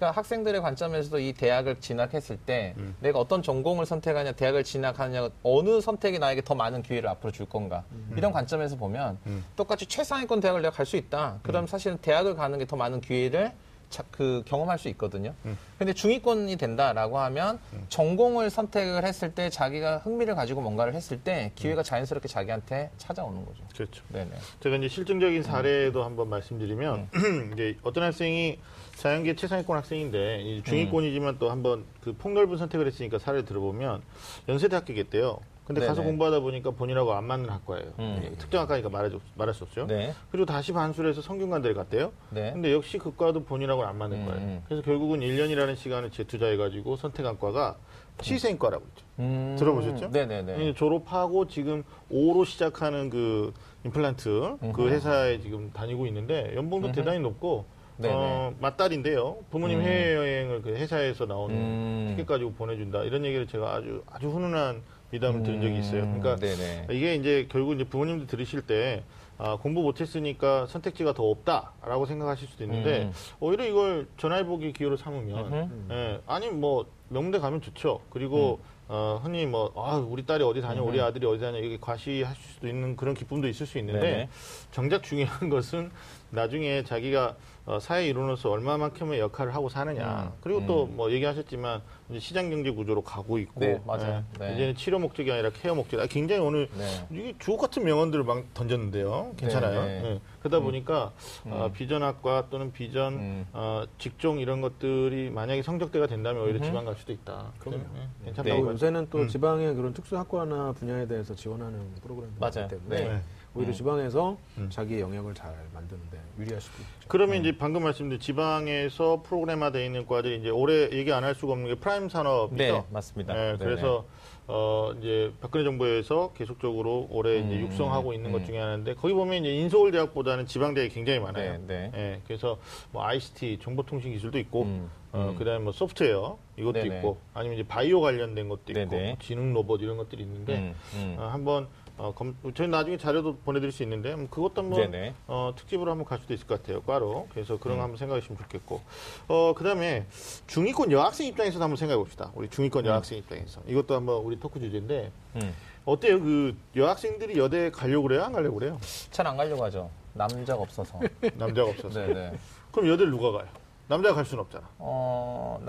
음. 그러니까 학생들의 관점에서도 이 대학을 진학했을 때 음. 내가 어떤 전공을 선택하냐, 대학을 진학하냐, 어느 선택이 나에게 더 많은 기회를 앞으로 줄 건가 이런 관점에서 보면 음. 똑같이 최상위권 대학을 내가 갈 수 있다. 그럼 사실은 대학을 가는 게 더 많은 기회를 자- 그 경험할 수 있거든요. 음. 근데 중위권이 된다라고 하면 전공을 선택을 했을 때 자기가 흥미를 가지고 뭔가를 했을 때 기회가 자연스럽게 자기한테 찾아오는 거죠. 그렇죠. 네네. 제가 이제 실증적인 사례도 한번 말씀드리면 이제 어떤 학생이 자연계 최상위권 학생인데 이제 중위권이지만 또 한번 그 폭넓은 선택을 했으니까 사례를 들어보면 연세대 학교겠대요. 근데 가서 네네. 공부하다 보니까 본인하고 안 맞는 학과예요. 음. 예, 특정 학과니까 말해 말할 수 없죠. 네. 그리고 다시 반수를 해서 성균관대를 갔대요. 네. 근데 역시 그 과도 본인하고는 안 맞는 음, 거예요. 음. 그래서 결국은 1년이라는 시간을 재투자해가지고 선택한 과가 치생과라고 있죠. 음, 들어보셨죠? 네네네. 예, 졸업하고 지금 5로 시작하는 그 임플란트 그. 회사에 지금 다니고 있는데 연봉도 음흠. 대단히 높고 네네. 어, 맞딸인데요. 부모님 음. 해외여행을 그 회사에서 나오는 음. 티켓 가지고 보내준다 이런 얘기를 제가 아주 아주 훈훈한 미담을 들은 적이 있어요. 그러니까 음, 네네. 이게 이제 결국 이제 부모님들 들으실 때 아, 공부 못했으니까 선택지가 더 없다라고 생각하실 수도 있는데 음. 오히려 이걸 전화해보기 기회로 삼으면. 예, 아니 뭐 명문대 가면 좋죠. 그리고 어, 흔히 뭐 아, 우리 딸이 어디 다녀, 우리 음. 아들이 어디 다녀 이게 과시하실 수도 있는 그런 기쁨도 있을 수 있는데 네네. 정작 중요한 것은 나중에 자기가 어, 사회 일원으로서 얼마만큼의 역할을 하고 사느냐. 음. 그리고 또 음. 뭐 얘기하셨지만 이제 시장 경제 구조로 가고 있고 네, 맞아요. 예, 네. 이제는 치료 목적이 아니라 케어 목적. 아, 굉장히 오늘 네. 이게 주옥 같은 명언들을 막 던졌는데요. 괜찮아요. 네, 네. 예. 그러다 보니까 어, 비전학과 또는 비전 음. 어, 직종 이런 것들이 만약에 성적대가 된다면 오히려. 지방 갈 수도 있다. 그럼요. 예, 괜찮다고 네. 또 봐요. 요새는 또 음. 지방의 그런 특수학과나 분야에 대해서 지원하는 프로그램도 맞아요. 있기 때문에 네. 오히려 음. 지방에서 음. 자기 영역을 잘 만드는데 유리할 수도 있죠. 그러면 이제 방금 말씀드린 지방에서 프로그램화되어 있는 과들이 이제 올해 얘기 안 할 수가 없는 게 프라임 사업이죠. 네, 맞습니다. 네, 네네. 그래서 어 이제 박근혜 정부에서 계속적으로 올해 이제 음, 육성하고 있는 음. 것 중에 하나인데 거기 보면 이제 인서울 대학보다는 지방 대학이 굉장히 많아요. 네, 네. 예, 그래서 뭐 ICT 정보통신 기술도 있고 음, 어 음. 그다음에 뭐 소프트웨어 이것도 네네. 있고 아니면 이제 바이오 관련된 것도 있고 네네. 뭐 지능 로봇 이런 것들이 있는데 음, 음. 어, 한번 어, 검, 저희 나중에 자료도 보내드릴 수 있는데 뭐 그것도 한번. 어, 특집으로 한번 갈 수도 있을 것 같아요. 과로. 그래서 그런 음. 거 한번 생각해 주시면 좋겠고. 어, 그 다음에 중위권 여학생 입장에서도 한번 생각해 봅시다. 우리 중위권 여학생 입장에서. 이것도 한번 우리 토크 주제인데, 음. 어때요? 그 여학생들이 여대 가려고 그래요? 안 가려고 그래요? 잘 안 가려고 하죠. 남자가 없어서. 남자가 없어서. 네네. 그럼 여대를 누가 가요? 남자가 갈 수는 없잖아. 어,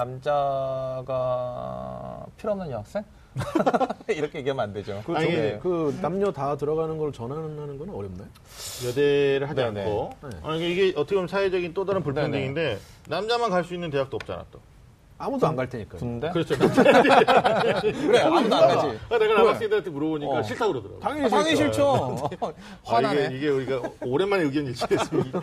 남자가 필요 없는 여학생? 이렇게 얘기하면 안 되죠. 그, 아니, 네. 그 남녀 다 들어가는 걸 전환하는 건 어렵나요? 여대를 하지 네네. 않고. 네. 아니, 이게 어떻게 보면 사회적인 또 다른 불평등인데, 남자만 갈 수 있는 대학도 없잖아, 또. 아무도 안 갈 테니까. 군대? 그렇죠. 그래, 아무도 안 가지. 아, 내가 남학생들한테 물어보니까 어. 싫다고 그러더라고. 당연히, 당연히 싫죠. 화나네. 아, 이게, 이게 우리가 오랜만에 의견 일치했습니다.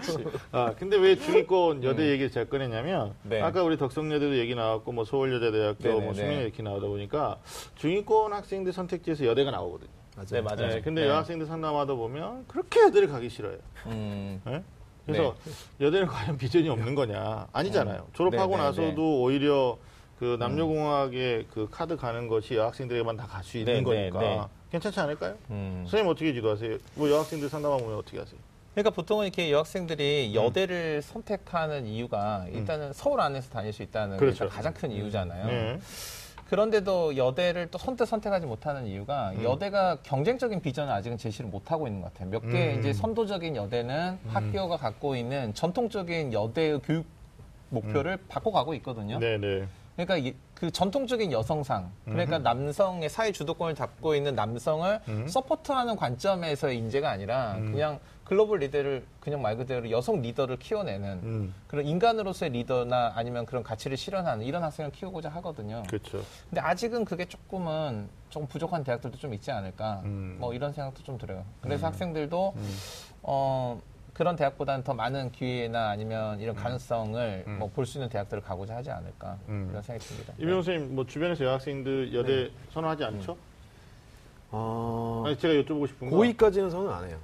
아, 근데 왜 중위권 여대 얘기를 제가 꺼냈냐면, 네. 아까 우리 덕성여대도 얘기 나왔고, 뭐 서울여자대학교, 네네네. 뭐 수민여 이렇게 나오다 보니까, 중위권 학생들 선택지에서 여대가 나오거든요. 네, 맞아요. 네, 근데 네. 여학생들 상담하다 보면, 그렇게 여대를 가기 싫어요. 음, 네? 그래서 여대는 과연 비전이 없는 거냐? 아니잖아요. 졸업하고 네네네. 나서도 오히려 그 남녀공학의 그 카드 가는 것이 여학생들에게만 다 갈 수 있는 거니까 네. 괜찮지 않을까요? 음. 선생님 어떻게 지도하세요? 뭐 여학생들 상담하면 어떻게 하세요? 그러니까 보통은 이렇게 여학생들이 여대를 선택하는 이유가 일단은 서울 안에서 다닐 수 있다는 게 그렇죠. 일단 가장 큰 이유잖아요. 네. 그런데도 여대를 또 선택 선택하지 못하는 이유가 음. 여대가 경쟁적인 비전을 아직은 제시를 못 하고 있는 것 같아요. 몇개 음. 이제 선도적인 여대는 학교가 갖고 있는 전통적인 여대의 교육 목표를 바꿔가고 있거든요. 네, 네. 그러니까 이- 그 전통적인 여성상 그러니까 남성의 사회 주도권을 잡고 있는 남성을 서포트하는 관점에서의 인재가 아니라 그냥 글로벌 리더를 그냥 말 그대로 여성 리더를 키워내는 음. 그런 인간으로서의 리더나 아니면 그런 가치를 실현하는 이런 학생을 키우고자 하거든요. 그렇죠. 근데 아직은 그게 조금은 좀 부족한 대학들도 좀 있지 않을까. 음. 뭐 이런 생각도 좀 들어요. 그래서 학생들도 어 그런 대학보다는 더 많은 기회나 아니면 이런 가능성을 뭐 볼 수 있는 대학들을 가고자 하지 않을까 음. 그런 생각이 듭니다. 이병 선생님, 뭐 주변에서 여학생들 여대 선호하지 않죠? 어, 아니 제가 여쭤보고 싶은 거 고2까지는 선은 안 해요.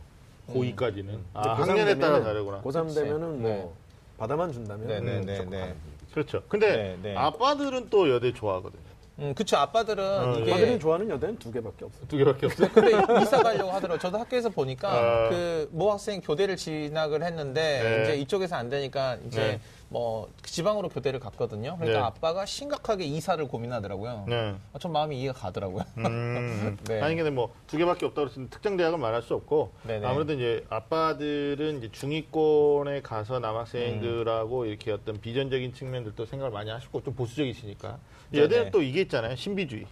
고2까지는 아, 고3 학년에 따라 다르구나. 고3 그치. 되면은 뭐 네. 받아만 준다면 네, 네, 음, 네, 네. 거지. 그렇죠. 근데 네, 네. 아빠들은 또 여대 좋아하거든요. 음, 그쵸. 아빠들은 어, 이게 아빠들이 좋아하는 여대는 두 개밖에 없어요. 두 개밖에 없어요. 근데 이사 가려고 하더라고요. 저도 학교에서 보니까 아. 그모 학생 교대를 진학을 했는데 네. 이제 이쪽에서 안 되니까 이제 네. 뭐 지방으로 교대를 갔거든요. 그러니까 네. 아빠가 심각하게 이사를 고민하더라고요. 네. 아, 전 마음이 이해가 가더라고요. 음. 네. 아니 근데 뭐 두 개밖에 없다고 해서 특정 대학을 말할 수 없고 네네. 아무래도 이제 아빠들은 이제 중위권에 가서 남학생들하고 이렇게 어떤 비전적인 측면들도 생각을 많이 하시고 좀 보수적이시니까. 여대는 또 이게 있잖아요 신비주의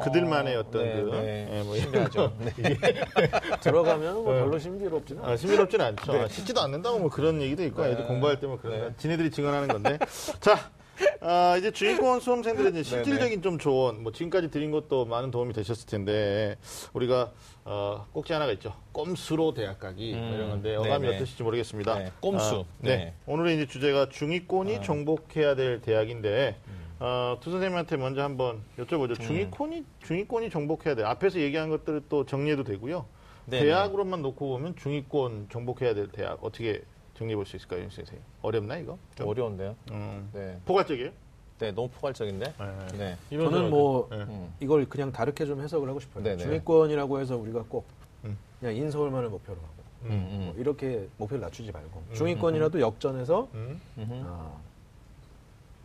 그들만의 어떤 네, 그 네. 예, 뭐 신기하죠. 네. 들어가면 뭐 별로 신비롭지는 아, 않아요. 신비롭지는 않죠. 아, 씻지도 않는다고 뭐 그런 얘기도 있고 애들 공부할 때 뭐 그런 네. 거 지네들이 증언하는 건데 자 아, 이제 주인공 수험생들의 이제 실질적인 좀 조언 뭐 지금까지 드린 것도 많은 도움이 되셨을 텐데 우리가 어, 꼭지 하나가 있죠. 꼼수로 대학 가기 뭐 이런 건데 어감이 네네. 어떠실지 모르겠습니다. 네, 꼼수. 아, 네. 네. 오늘의 이제 주제가 중위권이 정복해야 될 대학인데 어, 두 선생님한테 먼저 한번 여쭤보죠. 중위권이 중위권이 정복해야 돼. 앞에서 얘기한 것들을 또 정리해도 되고요. 네네. 대학으로만 놓고 보면 중위권 정복해야 될 대학 어떻게 정리해 볼 수 있을까요, 윤 선생님? 어렵나 이거? 좀? 어려운데요. 음, 네. 포괄적이에요? 네, 너무 포괄적인데. 네. 네. 저는 뭐 네. 음. 이걸 그냥 다르게 좀 해석을 하고 싶어요. 네네. 중위권이라고 해서 우리가 꼭 음. 그냥 인서울만을 목표로 하고 음, 뭐 이렇게 목표를 낮추지 말고 중위권이라도 역전해서 음, 음, 음, 아,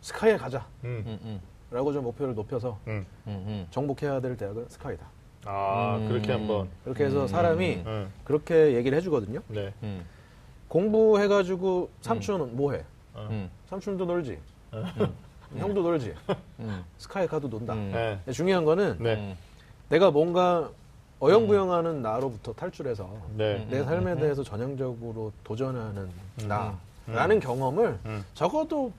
스카이에 가자 라고 음, 음, 좀 목표를 높여서 음. 음, 음. 정복해야 될 대학은 스카이다. 아 음. 그렇게 한번. 그렇게 해서 사람이 음, 그렇게 얘기를 해주거든요. 네. 음, 공부해가지고 삼촌은 뭐해? 음, 삼촌도 놀지. 음. 형도 놀지. 음, 스카이 가도 논다. 음. 네. 중요한 거는 네. 음. 내가 뭔가 어영부영하는 나로부터 탈출해서 네. 내 삶에 대해서 전향적으로 도전하는 나라는 경험을 음. 적어도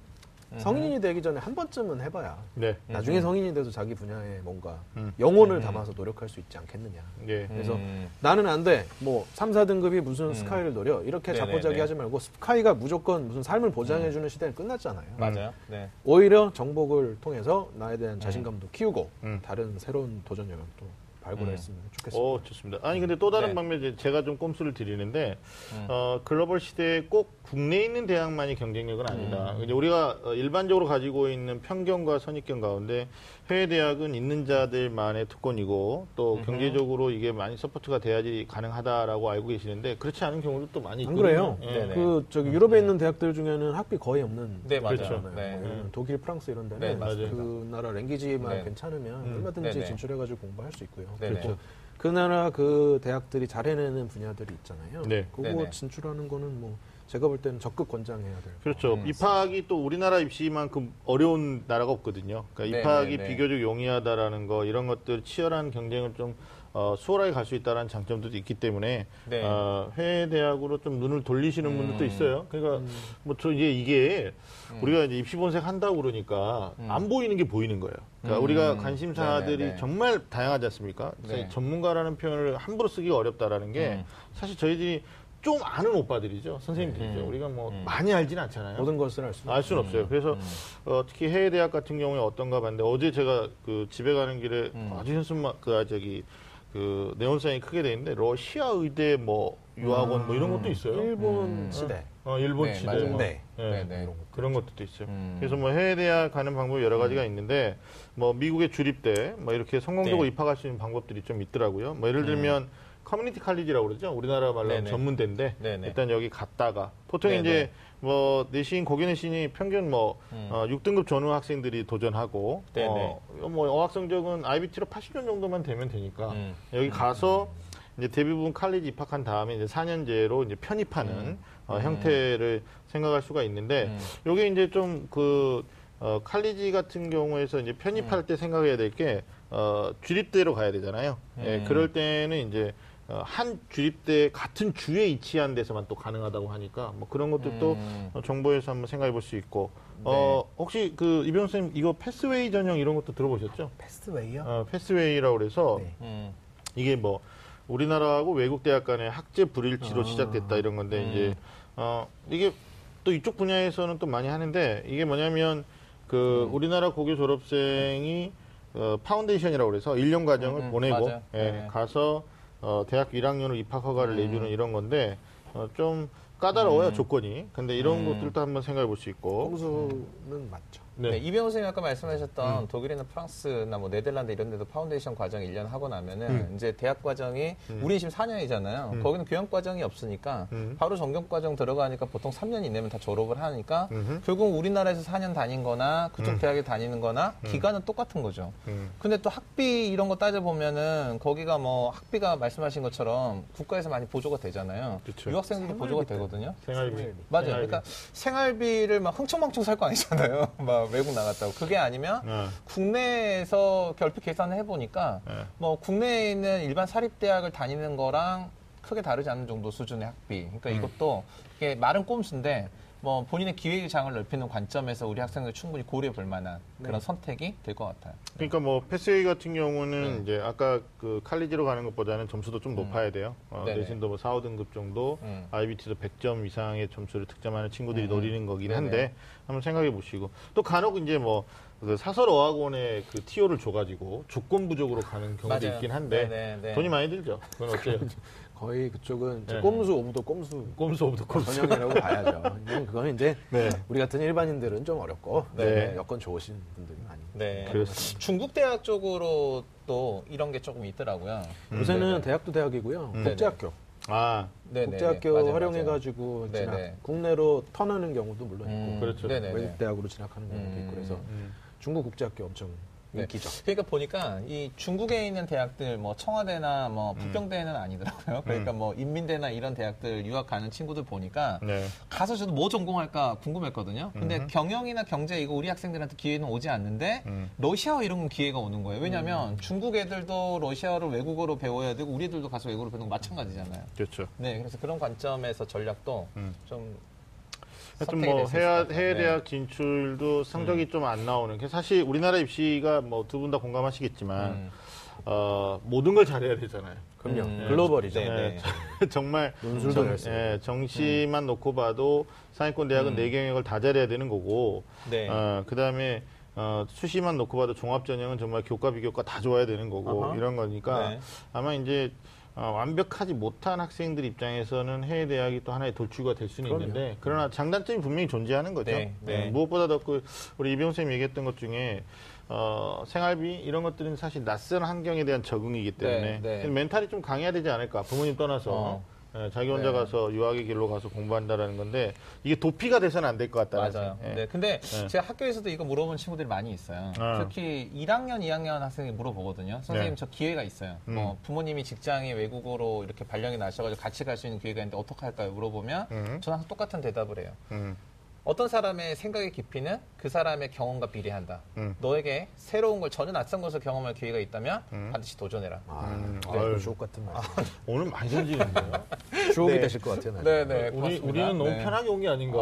성인이 되기 전에 한 번쯤은 해봐야 네. 나중에 성인이 돼서 자기 분야에 뭔가 음. 영혼을 담아서 노력할 수 있지 않겠느냐. 예. 그래서 음. 나는 안 돼. 뭐 3, 4등급이 무슨 스카이를 노려. 이렇게 네네네. 자포자기 하지 말고 스카이가 무조건 무슨 삶을 보장해주는 시대는 끝났잖아요. 맞아요. 네. 오히려 정복을 통해서 나에 대한 자신감도 키우고 음. 다른 새로운 도전 영역도 발굴했으면 좋겠습니다. 오, 좋습니다. 아니, 근데 또 다른 네. 방면에 제가 좀 꼼수를 드리는데, 음. 어, 글로벌 시대에 꼭 국내에 있는 대학만이 경쟁력은 아니다. 음. 이제 우리가 어, 일반적으로 가지고 있는 편견과 선입견 가운데 해외 대학은 있는 자들만의 특권이고 또 경제적으로 이게 많이 support가 돼야지 가능하다라고 알고 계시는데 그렇지 않은 경우도 또 많이 안 있거든요. 그래요? 예. 네네. 그 저기 유럽에 있는 대학들 중에는 학비 거의 없는 네, 맞아요. 그렇죠. 네. 뭐 들면 독일, 프랑스 이런 네, 데는 맞아요. 그 나라 language만 네. 괜찮으면 음. 얼마든지 네네. 진출해가지고 공부할 수 있고요. 네네. 그리고 그 나라 그 대학들이 잘 해내는 분야들이 있잖아요. 네. 그거 네네. 진출하는 거는 뭐 제가 볼 때는 적극 권장해야 될. 그렇죠. 음. 입학이 또 우리나라 입시만큼 어려운 나라가 없거든요. 그러니까 네, 입학이 네, 네. 비교적 용이하다라는 거 이런 것들 치열한 경쟁을 좀 어, 수월하게 갈 수 있다는 장점도 있기 때문에 네. 어, 해외 대학으로 좀 눈을 돌리시는 음. 분들도 있어요. 그러니까 뭐저 이제 이게 음. 우리가 이제 입시 본색 한다고 그러니까 안 보이는 게 보이는 거예요. 그러니까 음. 우리가 관심사들이 네, 네, 네. 정말 다양하지 않습니까? 네. 전문가라는 표현을 함부로 쓰기가 어렵다라는 게 음. 사실 저희들이 좀 아는 오빠들이죠. 선생님들이죠. 음. 우리가 뭐 음. 많이 알지는 않잖아요. 모든 것을 알 수. 알 수는 없어요. 그래서 음. 어, 특히 해외 대학 같은 경우에 어떤가 봤는데 어제 제가 그 집에 가는 길에 음. 아주 현수막 그 아, 저기 그 네온사인이 크게 돼 있는데 러시아 의대 뭐 유학원 뭐 이런 것도 있어요. 일본 음. 시대. 어, 일본 네, 치대 맞아요. 뭐. 네. 예, 네, 네. 그런 것들도 있어요. 음. 그래서 뭐 해외 대학 가는 방법이 여러 가지가 있는데 뭐 미국의 주립대 뭐 이렇게 성공적으로 네. 입학할 수 있는 방법들이 좀 있더라고요. 뭐 예를 들면 커뮤니티 칼리지라고 그러죠. 우리나라 말로 하면 네네. 전문대인데 네네. 일단 여기 갔다가 보통 네네. 이제 뭐 내신 고교 내신이 평균 뭐 음. 어, 6등급 전후 학생들이 도전하고. 어, 뭐 어학 성적은 IBT로 80점 정도만 되면 되니까 음. 여기 가서 이제 대부분 칼리지 입학한 다음에 이제 4년제로 이제 편입하는 음. 어, 음. 형태를 생각할 수가 있는데 음. 요게 이제 좀그 어, 칼리지 같은 경우에서 이제 편입할 때 생각해야 될 게 어, 주립대로 가야 되잖아요. 예, 음. 그럴 때는 이제 어, 한 주립대 같은 주에 위치한 데서만 또 가능하다고 하니까 뭐 그런 것들도 음. 어, 정보에서 한번 생각해 볼 수 있고 어, 네. 혹시 그 이병 선생님 이거 패스웨이 전형 이런 것도 들어보셨죠? 패스웨이요? 어, 패스웨이라고 그래서 네. 음. 이게 뭐 우리나라하고 외국 대학 간의 학제 불일치로 아. 시작됐다 이런 건데 음. 이제 어 이게 또 이쪽 분야에서는 또 많이 하는데 이게 뭐냐면 그 음. 우리나라 고교 졸업생이 어 foundation이라고 그래서 1년 과정을 음, 음, 보내고. 예, 네. 가서 어 대학교 1학년으로 입학 허가를 음. 내주는 이런 건데 어, 좀 까다로워요 음. 조건이. 근데 이런 음. 것들도 한번 생각해 볼 수 있고. 꼼수는 맞죠. 네. 이병호 선생님이 아까 음. 말씀하셨던 독일이나 프랑스나 뭐 네덜란드 이런 데도 파운데이션 과정 1년 하고 나면은 음. 이제 대학 과정이 우리 지금 4년이잖아요. 음. 거기는 교양 과정이 없으니까 음. 바로 전공 과정 들어가니까 보통 3년 이내면 다 졸업을 하니까. 결국 우리나라에서 4년 다닌 거나 그쪽 음. 대학에 다니는 거나 기간은 똑같은 거죠. 음. 근데 또 학비 이런 거 따져보면은 거기가 뭐 학비가 말씀하신 것처럼 국가에서 많이 보조가 되잖아요. 그쵸. 유학생들도 보조가 되거든요. 생활비. 맞아요. 생활비. 그러니까 생활비를 막 흥청망청 살 거 아니잖아요. 막 외국 나갔다고. 그게 아니면 어. 국내에서 결핍 계산을 해보니까 네. 뭐 국내에 있는 일반 사립대학을 다니는 거랑 크게 다르지 않는 정도 수준의 학비. 그러니까 음. 이것도 이게 말은 꼼수인데 뭐 본인의 기회의 장을 넓히는 관점에서 우리 학생들 충분히 고려해 볼 만한 그런 선택이 될 것 같아요. 그러니까 뭐 패스웨이 같은 경우는 네. 이제 아까 그 칼리지로 가는 것보다는 점수도 좀 높아야 돼요. 어, 네네. 내신도 뭐 4, 5등급 정도, 음. IBT도 100점 이상의 점수를 득점하는 친구들이 음. 노리는 거긴 네네. 한데 한번 생각해 보시고 또 간혹 이제 뭐 그 사설 어학원에 그 티오를 줘가지고 조건 부족으로 가는 경우도 맞아요. 있긴 한데 네네. 돈이 많이 들죠. 그건 어때요? 거의 그쪽은 네. 꼼수 오브도 꼼수 꼼수 오브도 꼼수. 전형이라고 봐야죠. 그거는 이제 네. 우리 같은 일반인들은 좀 어렵고 네. 여건 좋으신 분들이 많이. 네. 그렇습니다. 중국 대학 쪽으로 또 이런 게 조금 있더라고요. 요새는 네네. 대학도 대학이고요. 음. 국제학교. 아, 네네. 국제학교 맞아요, 활용해가지고 맞아요. 진학, 네네. 국내로 턴하는 경우도 물론 있고 음, 그렇죠. 네네네. 외국 대학으로 진학하는 경우도 음. 있고 그래서 음. 중국 국제학교 엄청 네. 인기죠. 그러니까 보니까 이 중국에 있는 대학들 뭐 청와대나 뭐 음. 부평대는 아니더라고요. 그러니까 뭐 인민대나 이런 대학들 유학 가는 친구들 보니까 네. 가서 저도 뭐 전공할까 궁금했거든요. 근데 경영이나 경제 이거 우리 학생들한테 기회는 오지 않는데 음. 러시아어 이런 건 기회가 오는 거예요. 왜냐하면 중국 애들도 러시아어를 외국어로 배워야 되고 우리 애들도 가서 외국어로 배우는 거 마찬가지잖아요. 그렇죠. 네, 그래서 그런 관점에서 전략도 음. 좀 하여튼 뭐 있을 해외. 해외 네. 대학 진출도 성적이 좀안 나오는 게 사실 우리나라 입시가 뭐 두 분 다 공감하시겠지만 음. 어, 모든 걸 잘해야 되잖아요. 그럼요. 음. 글로벌이죠. 네, 네. 정말 논술도 정. 예, 정시만 놓고 봐도 상위권 대학은 음. 네 경영을 다 잘해야 되는 거고 네. 어, 그다음에 어, 수시만 놓고 봐도 종합 전형은 정말 교과 비교과 다 좋아야 되는 거고 아하. 이런 거니까 네. 아마 이제 어, 완벽하지 못한 학생들 입장에서는 해외 대학이 또 하나의 돌출구가 될 수는 그럼요. 있는데 그러나 장단점이 분명히 존재하는 거죠. 네, 네. 예, 무엇보다도 그 우리 이병 쌤이 얘기했던 것 중에 어, 생활비 이런 것들은 사실 낯선 환경에 대한 적응이기 때문에 네, 네. 멘탈이 좀 강해야 되지 않을까 부모님 떠나서 어. 예, 자기 혼자 네. 가서 유학의 길로 가서 공부한다라는 건데 이게 도피가 돼서는 안 될 것 같다. 맞아요. 네, 근데 네. 제가 학교에서도 이거 물어본 친구들이 많이 있어요. 아. 특히 1학년, 2학년 학생이 물어보거든요. 선생님 네. 저 기회가 있어요. 음. 뭐 부모님이 직장이 외국어로 이렇게 발령이 나셔가지고 같이 갈 수 있는 기회가 있는데 어떻게 할까요? 물어보면 음. 저는 항상 똑같은 대답을 해요. 음, 어떤 사람의 생각의 깊이는 그 사람의 경험과 비례한다. 음. 너에게 새로운 걸 전혀 낯선 것을 경험할 기회가 있다면 음. 반드시 도전해라. 아, 음, 네, 아유. 주옥 같은 말. 오늘 많이 던지는데요. 주옥이 네. 되실 것 같아요. 네, 네. 우리 고맙습니다. 우리는 너무 네. 편하게 온 게 아닌가.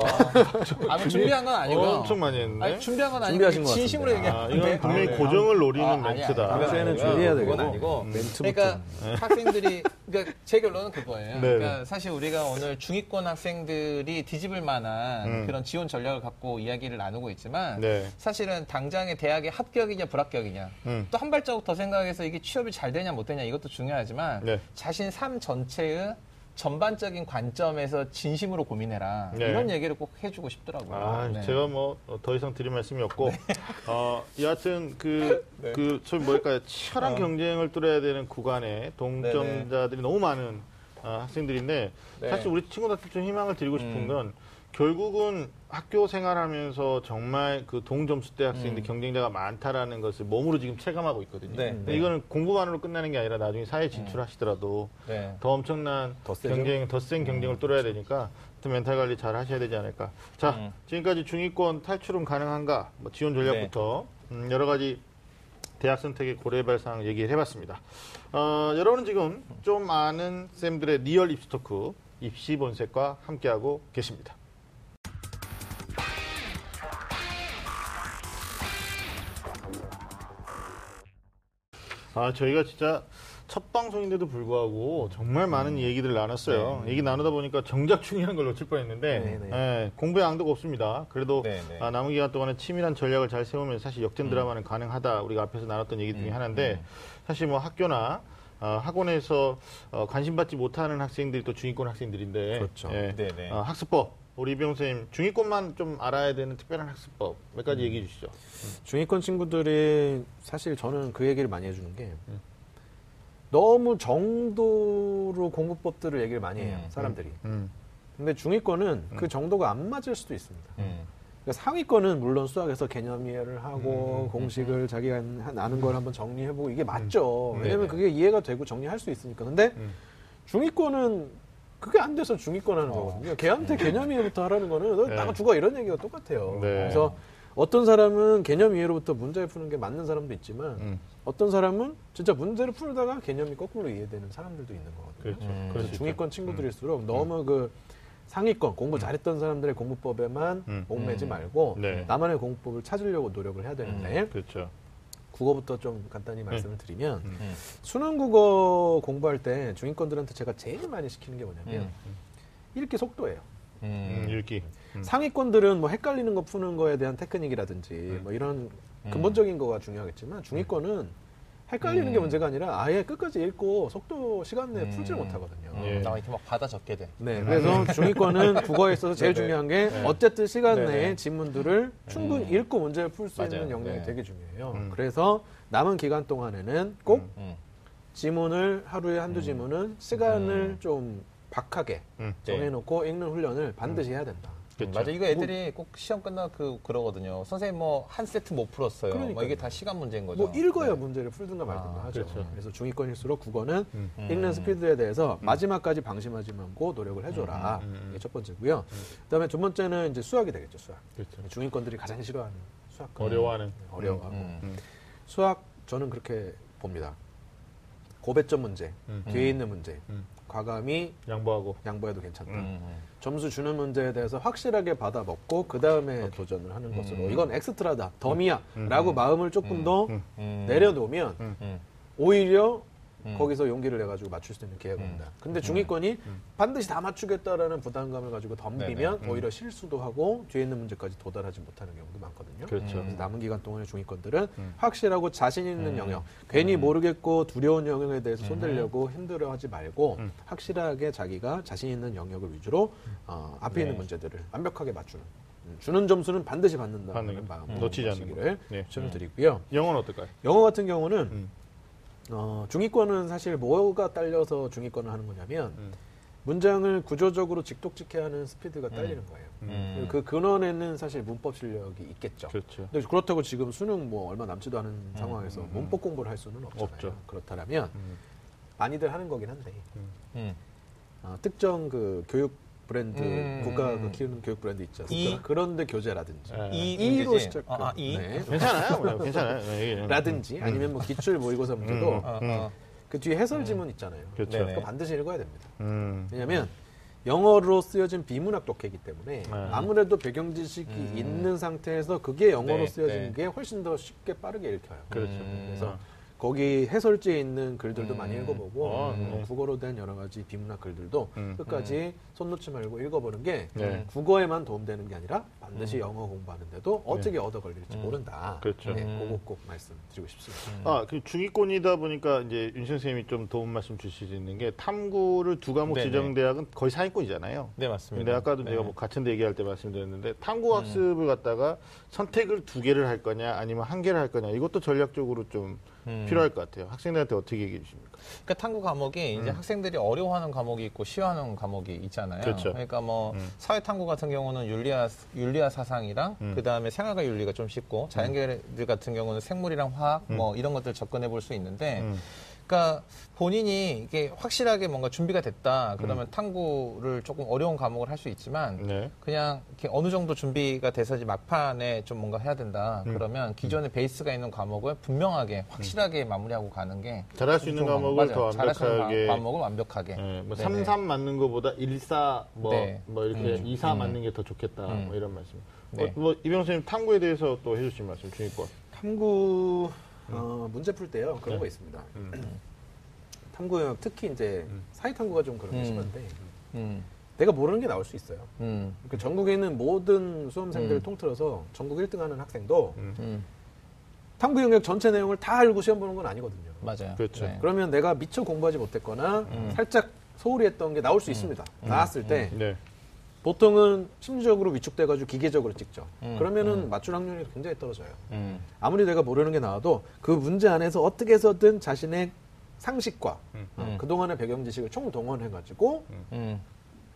아, 뭐 준비한 건 아니고요. 엄청 많이 했는데. 아니, 준비한 건 아니고 준비하신 것 진심으로 같은데. 아, 이건 분명히 네. 고정을 노리는 아, 멘트다. 그건 아니고요. 준비해야 그건 되고. 아니고. 멘트부터. 그러니까 학생들이 그러니까 제 결론은 그거예요. 네. 그러니까 사실 우리가 오늘 중위권 학생들이 뒤집을 만한 음. 그런 지원 전략을 갖고 이야기를 나누고 있지만 네. 사실은 당장의 대학의 합격이냐 불합격이냐 음. 또한 발자국 더 생각해서 이게 취업이 잘 되냐 못 되냐 이것도 중요하지만 네. 자신 삶 전체의 전반적인 관점에서 진심으로 고민해라 네. 이런 얘기를 꼭 해주고 싶더라고요. 아, 네. 제가 뭐 더 이상 드릴 말씀이 없고, 어, 여하튼 그, 네. 그, 소위 뭐랄까요, 치열한 어. 경쟁을 뚫어야 되는 구간에 동점자들이 너무 많은 어, 학생들인데, 네. 사실 우리 친구들한테 좀 희망을 드리고 싶은 음. 건 결국은 학교 생활하면서 정말 그 동점수 대 학생들 경쟁자가 많다라는 것을 몸으로 지금 체감하고 있거든요. 네, 근데 네. 이거는 공부만으로 끝나는 게 아니라 나중에 사회 진출하시더라도 네. 더 엄청난 더? 경쟁, 더 센 경쟁을 뚫어야 되니까 하여튼 멘탈 관리 잘 하셔야 되지 않을까. 자, 음. 지금까지 중위권 탈출은 가능한가? 뭐 지원 전략부터 음, 여러 가지 대학 선택의 고려해볼 사항 얘기를 해봤습니다. 어, 여러분은 지금 좀 아는 쌤들의 real 입시 talk 입시 본색과 함께하고 계십니다. 아, 저희가 진짜 첫 방송인데도 불구하고 정말 많은 얘기들 나눴어요. 얘기 나누다 보니까 정작 중요한 걸 놓칠 뻔했는데 네, 네. 예, 공부에 왕도가 없습니다. 그래도 네, 네. 아, 남은 기간 동안에 치밀한 전략을 잘 세우면 사실 역전 드라마는 가능하다. 우리가 앞에서 나눴던 얘기 중에 하나인데 사실 뭐 학교나 어, 학원에서 어, 관심 받지 못하는 학생들이 또 중위권 학생들인데 그렇죠. 예, 네, 네. 어, 학습법 우리 이병 선생님 중위권만 좀 알아야 되는 특별한 학습법 몇 가지 얘기해 주시죠. 중위권 친구들이 사실 저는 그 얘기를 많이 해주는 게 너무 정도로 공부법들을 얘기를 많이 해요 음, 사람들이. 음. 근데 중위권은 그 정도가 안 맞을 수도 있습니다. 음. 그러니까 상위권은 물론 수학에서 개념 이해를 하고 공식을 자기가 한- 아는 걸 한번 정리해보고 이게 맞죠. 음. 왜냐면 네네. 그게 이해가 되고 정리할 수 있으니까. 근데 음. 중위권은 그게 안 돼서 중위권 하는 어. 거거든요. 걔한테 개념 이해부터 하라는 거는 너 네. 나가 죽어 이런 얘기가 똑같아요. 네. 그래서 어떤 사람은 개념 이해로부터 문제를 푸는 게 맞는 사람도 있지만 음. 어떤 사람은 진짜 문제를 풀다가 개념이 거꾸로 이해되는 사람들도 있는 거거든요. 그렇죠. 음. 그래서. 중위권 친구들일수록 너무 그 상위권 공부 잘했던 사람들의 공부법에만 음. 목매지 음. 말고 네. 나만의 공부법을 찾으려고 노력을 해야 되는데 그렇죠. 국어부터 좀 간단히 말씀을 드리면 음. 음. 수능 국어 공부할 때 중위권들한테 제가 제일 많이 시키는 게 뭐냐면 음. 읽기 속도예요. 음, 음. 읽기. 음. 상위권들은 뭐 헷갈리는 거 푸는 거에 대한 테크닉이라든지 뭐 이런 음. 근본적인 거가 중요하겠지만 중위권은 헷갈리는 게 음. 문제가 아니라 아예 끝까지 읽고 속도 시간 내에 풀지 음. 못하거든요. 음. 예. 나 이렇게 막 받아 적게 돼. 네, 그래서 중위권은 국어에 있어서 제일 네네. 중요한 게 네. 어쨌든 시간 네네. 내에 지문들을 충분히 음. 읽고 문제를 풀 수 있는. 역량이 네. 되게 중요해요. 음. 그래서 남은 기간 동안에는 꼭 음. 지문을 하루에 한두 지문은 시간을 음. 좀 박하게 음. 네. 정해놓고 읽는 훈련을 반드시 해야 된다. 그렇죠. 맞아. 이거 애들이 꼭 시험 끝나 그 그러거든요. 선생님 뭐 한 세트 못 풀었어요. 뭐 그러니까요. 이게 다 시간 문제인 거죠. 뭐 읽어야 네. 문제를 풀든가 말든가 아, 하죠. 그렇죠. 그래서 중위권일수록 국어는 음. 읽는 스피드에 대해서 마지막까지 방심하지 말고 노력을 해줘라. 음, 음, 음. 이게 첫 번째고요. 그다음에 두 번째는 이제 수학이 되겠죠. 수학. 그렇죠. 중위권들이 가장 싫어하는 수학. 어려워하는. 어려워하고 음. 음. 수학 저는 그렇게 봅니다. 고배점 문제, 음. 뒤에 있는 문제, 음. 과감히 양보하고. 양보해도 괜찮다. 음. 점수 주는 문제에 대해서 확실하게 받아 먹고 그 다음에 도전을 하는 것으로 이건 엑스트라다, 덤이야라고 마음을 조금 더 음. 음. 내려놓으면 음. 오히려 음. 거기서 용기를 내가지고 맞출 수 있는 기회가 온다. 근데 중위권이 반드시 다 맞추겠다라는 부담감을 가지고 덤비면. 오히려 실수도 하고 뒤에 있는 문제까지 도달하지 못하는 경우도 많거든요. 그렇죠. 그래서 남은 기간 동안의 중위권들은 음. 확실하고 자신 있는 음. 영역, 괜히 모르겠고 두려운 영역에 대해서 손대려고 힘들어하지 말고 음. 확실하게 자기가 자신 있는 영역을 위주로 어, 앞에 네. 있는 문제들을 완벽하게 맞추는 음, 주는 점수는 반드시 받는다는 받는 거. 마음으로 놓치지 거. 네. 추천을 드리고요. 영어는 어떨까요? 영어 같은 경우는 음. 어, 중위권은 사실 뭐가 딸려서 중위권을 하는 거냐면 음. 문장을 구조적으로 직독직해 하는 스피드가 딸리는 거예요. 음. 그 근원에는 사실 문법 실력이 있겠죠. 그렇죠. 근데 그렇다고 지금 수능 뭐 얼마 남지도 않은 상황에서 문법 공부를 할 수는 없잖아요. 없죠. 그렇다면 음. 많이들 하는 거긴 한데 음. 어, 특정 그 교육 브랜드 음. 국가가 그 키우는 교육 브랜드 않습니까? 이- 그런데 교재라든지 네. 이 이로 문제지? 시작 아, 아, 이. 네. 괜찮아요. 뭐, 괜찮아요. 네, 예. 라든지 아니면 뭐 기출 모의고사 문제도 음. 어, 음. 어. 그 뒤에 해설 지문 있잖아요. 그렇죠. 네네. 그거 반드시 읽어야 됩니다. 음. 왜냐하면 영어로 쓰여진 비문학 독해이기 때문에 네. 아무래도 배경 지식이 있는 상태에서 그게 영어로 네, 쓰여진 네. 게 훨씬 더 쉽게 빠르게 읽혀요. 그렇죠. 음. 그래서 거기 해설지에 있는 글들도 음. 많이 읽어보고 어, 음, 네. 국어로 된 여러 가지 비문학 글들도 음. 끝까지 손 놓지 말고 읽어보는 게 네. 국어에만 도움되는 게 아니라 반드시 영어 공부하는데도 어떻게 얻어 걸릴지 음. 모른다. 그렇죠. 네, 음. 그거 꼭 말씀드리고 싶습니다. 아, 그 중위권이다 보니까 이제 윤 선생님이 좀 도움 말씀 주실 수 있는 게 탐구를 두 과목 네네. 지정 대학은 거의 상위권이잖아요. 네, 맞습니다. 근데 아까도 네. 제가 뭐 같은 데 얘기할 때 말씀드렸는데 탐구 학습을 갖다가 선택을 두 개를 할 거냐 아니면 한 개를 할 거냐 이것도 전략적으로 좀 음. 필요할 것 같아요. 학생들한테 어떻게 얘기해 주십니까? 그러니까 탐구 과목이 이제 학생들이 어려워하는 과목이 있고 쉬워하는 과목이 있잖아요. 음. 그렇죠. 러니까 뭐 음. 사회 탐구 같은 경우는 윤리화 윤리화 사상이랑 음. 그 다음에 생활과 윤리가 좀 쉽고 자연계들 같은 경우는 생물이랑 화학 뭐 이런 것들 접근해 볼 수 있는데 음. 그러니까 본인이 이게 확실하게 뭔가 준비가 됐다 그러면 음. 탐구를 조금 어려운 과목을 할 수 있지만 네. 그냥 이렇게 어느 정도 준비가 돼서지 막판에 좀 뭔가 해야 된다 음. 그러면 기존의 베이스가 있는 과목을 분명하게 확실하게 마무리하고 가는 게 잘할 수 있는 과목을 맞아요. 더 잘할 수 있는 완벽하게 과- 과목을 완벽하게 예, 뭐 네네. 3, 3 맞는 것보다 1, 4, 뭐, 네. 뭐 이렇게 음. 2, 4 음. 맞는 게 더 좋겠다. 음. 뭐 이런 말씀. 네. 어, 뭐 이병 선생님 탐구에 대해서 또 해주신 말씀 중위권. 탐구 어, 문제 풀 때요 그런 네. 거 있습니다. 음. 탐구 영역 특히 이제 사회 탐구가 좀 그런 게 음. 심한데 음, 내가 모르는 게 나올 수 있어요. 음, 그 전국에 있는 모든 수험생들을 음. 통틀어서 전국 1등하는 학생도 음. 음, 탐구 영역 전체 내용을 다 알고 시험 보는 건 아니거든요. 맞아요. 그렇죠. 네. 그러면 내가 미처 공부하지 못했거나 음. 살짝 소홀히 했던 게 나올 수 있습니다. 나왔을 때 네. 보통은 심리적으로 위축돼가지고 기계적으로 찍죠. 음, 그러면은 맞출 확률이 굉장히 떨어져요. 음, 아무리 내가 모르는 게 나와도 그 문제 안에서 어떻게 해서든 자신의 상식과 음. 어, 음. 그동안의 배경 지식을 총동원해가지고 음.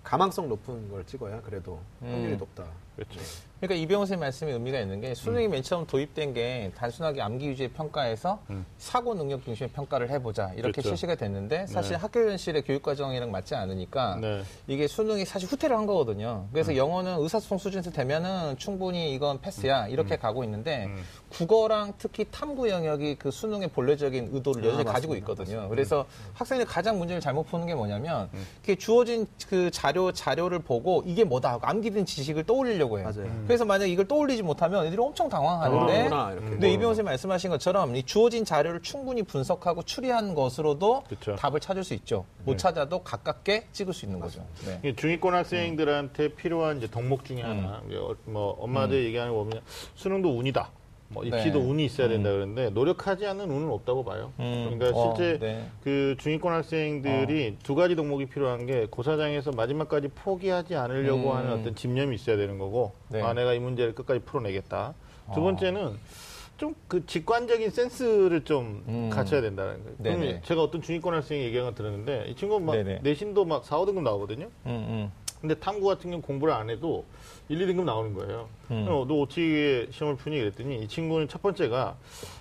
가망성 높은 걸 찍어야 그래도 확률이 음. 높다. 그렇죠. 그러니까 이병호 선생님 말씀에 의미가 있는 게 수능이 맨 처음 도입된 게 단순하게 암기 위주의 평가에서 음. 사고 능력 중심의 평가를 해보자 이렇게 그렇죠. 실시가 됐는데 사실 네. 학교 현실의 교육 과정이랑 맞지 않으니까 네. 이게 수능이 사실 후퇴를 한 거거든요. 그래서 영어는 의사소통 수준에서 되면은 충분히 이건 패스야 이렇게 가고 있는데 음. 국어랑 특히 탐구 영역이 그 수능의 본래적인 의도를 아, 여전히 가지고 맞습니다. 있거든요. 그래서 음. 학생들이 가장 문제를 잘못 푸는 게 뭐냐면 이렇게 주어진 그 자료 자료를 보고 이게 뭐다 하고 암기된 지식을 떠올리려 고 해요. 맞아요. 그래서 만약 이걸 떠올리지 못하면 애들이 엄청 당황하는데 그거구나, 이렇게. 근데 이병호 선생님 말씀하신 것처럼 이 주어진 자료를 충분히 분석하고 추리한 것으로도 그쵸. 답을 찾을 수 있죠. 못 찾아도 가깝게 찍을 수 있는 거죠. 네. 이게 중위권 학생들한테 필요한 이제 덕목 중에 하나. 음. 어, 뭐 엄마들 얘기하는 거 보면 수능도 운이다. 뭐 입시도 네. 운이 있어야 된다 그러는데 노력하지 않는 운은 없다고 봐요. 음. 그러니까 어, 실제 네. 그 중위권 학생들이 두 가지 덕목이 필요한 게 고사장에서 마지막까지 포기하지 않으려고 음. 하는 어떤 집념이 있어야 되는 거고 네. 아 내가 이 문제를 끝까지 풀어내겠다. 두 어. 번째는 좀 그 직관적인 센스를 좀 음. 갖춰야 된다는 거예요. 네네. 그러면 제가 어떤 중위권 학생이 얘기한 거 들었는데 이 친구 막 네네. 내신도 막 4, 5등급 나오거든요. 음, 음. 근데 탐구 같은 경우는 공부를 안 해도 1, 2등급 나오는 거예요. 음. 그럼 너 어떻게 시험을 푸니 그랬더니 이 친구는 첫 번째가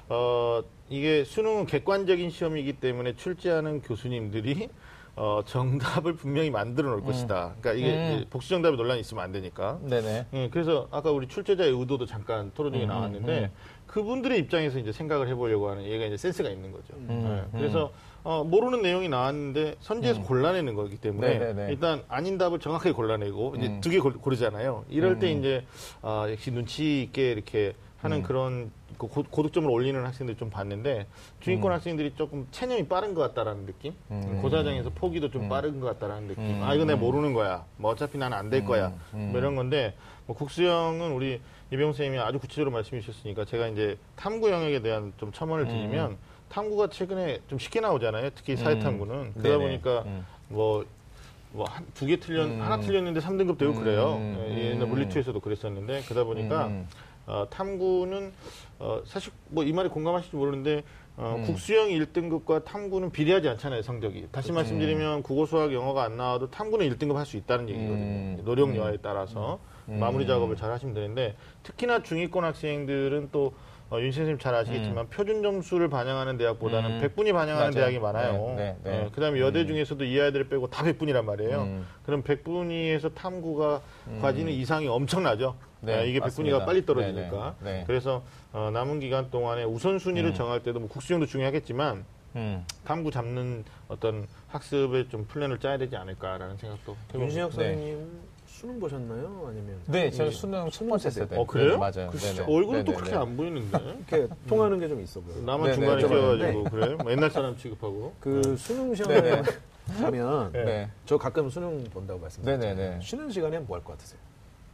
어 이게 수능은 객관적인 시험이기 때문에 출제하는 교수님들이 어 정답을 분명히 만들어 놓을 것이다. 그러니까 이게 음. 복수 정답에 논란이 있으면 안 되니까. 네네. 예, 그래서 아까 우리 출제자의 의도도 잠깐 토론 중에 음, 나왔는데 음. 그분들의 입장에서 이제 생각을 해보려고 하는 얘가 이제 센스가 있는 거죠. 음, 예, 그래서 어, 모르는 내용이 나왔는데 선지에서 골라내는 거기 때문에 네네네. 일단 아닌 답을 정확하게 골라내고 이제 음. 두개 고르잖아요. 이럴 때 음. 이제 아, 역시 눈치 있게 이렇게 하는 음. 그런 그 고, 고득점을 올리는 학생들 좀 봤는데 중위권 음. 학생들이 조금 체념이 빠른 것 같다라는 느낌. 음. 고사장에서 포기도 좀 음. 빠른 것 같다라는 느낌. 음. 아 이거 내가 모르는 거야. 뭐 어차피 나는 안 될 거야. 음. 뭐 이런 건데 뭐 국수형은 우리 이병 선생님이 아주 구체적으로 말씀해 주셨으니까 제가 이제 탐구 영역에 대한 좀 첨언을 드리면 탐구가 최근에 좀 쉽게 나오잖아요. 특히 사회 탐구는 그러다 네네. 보니까 음. 뭐뭐두개 틀렸 음. 하나 틀렸는데 3등급 되고 음. 그래요. 음. 예, 옛날 물리투에서도 그랬었는데 그러다 보니까 음. 어, 탐구는 어, 사실 뭐 이 말에 공감하실지 모르는데 어, 음. 국수형 1등급과 탐구는 비례하지 않잖아요 성적이. 다시 말씀드리면 국어, 수학, 영어가 안 나와도 탐구는 1등급 할 수 있다는 얘기거든요. 음. 노력 여하에 따라서 음. 마무리 작업을 잘 하시면 되는데 특히나 중위권 학생들은 또 어, 윤 선생님 잘 아시겠지만 표준 점수를 반영하는 대학보다는 음. 100분이 반영하는 맞아요. 대학이 많아요. 네, 네, 네. 그다음에 여대 중에서도 이 아이들을 빼고 다 100분이란 말이에요. 음. 그럼 100분위에서 탐구가 과지는 이상이 엄청나죠. 네, 아, 이게 맞습니다. 100분위가 빨리 떨어지니까. 네, 네, 네. 그래서 어, 남은 기간 동안에 우선순위를 음. 정할 때도 뭐 국수형도 중요하겠지만 음. 탐구 잡는 어떤 학습에 좀 플랜을 짜야 되지 않을까라는 생각도. 윤신혁 네. 선생님 수능 보셨나요? 아니면 네, 저이 수능 첫 번째 세대. 어, 그래요? 네, 맞아요. 그 네네. 얼굴은 또 네네, 그렇게 네. 안 보이는데. 이렇게 통하는 게 좀 있어 보여요. 나만 네네, 중간에 좀 끼어가지고 그래? 뭐 옛날 사람 취급하고. 그 수능 시험에. 가면 네. 네. 저 가끔 수능 본다고 말씀드렸잖아요. 네네네. 쉬는 시간에 뭐 할 것 같으세요?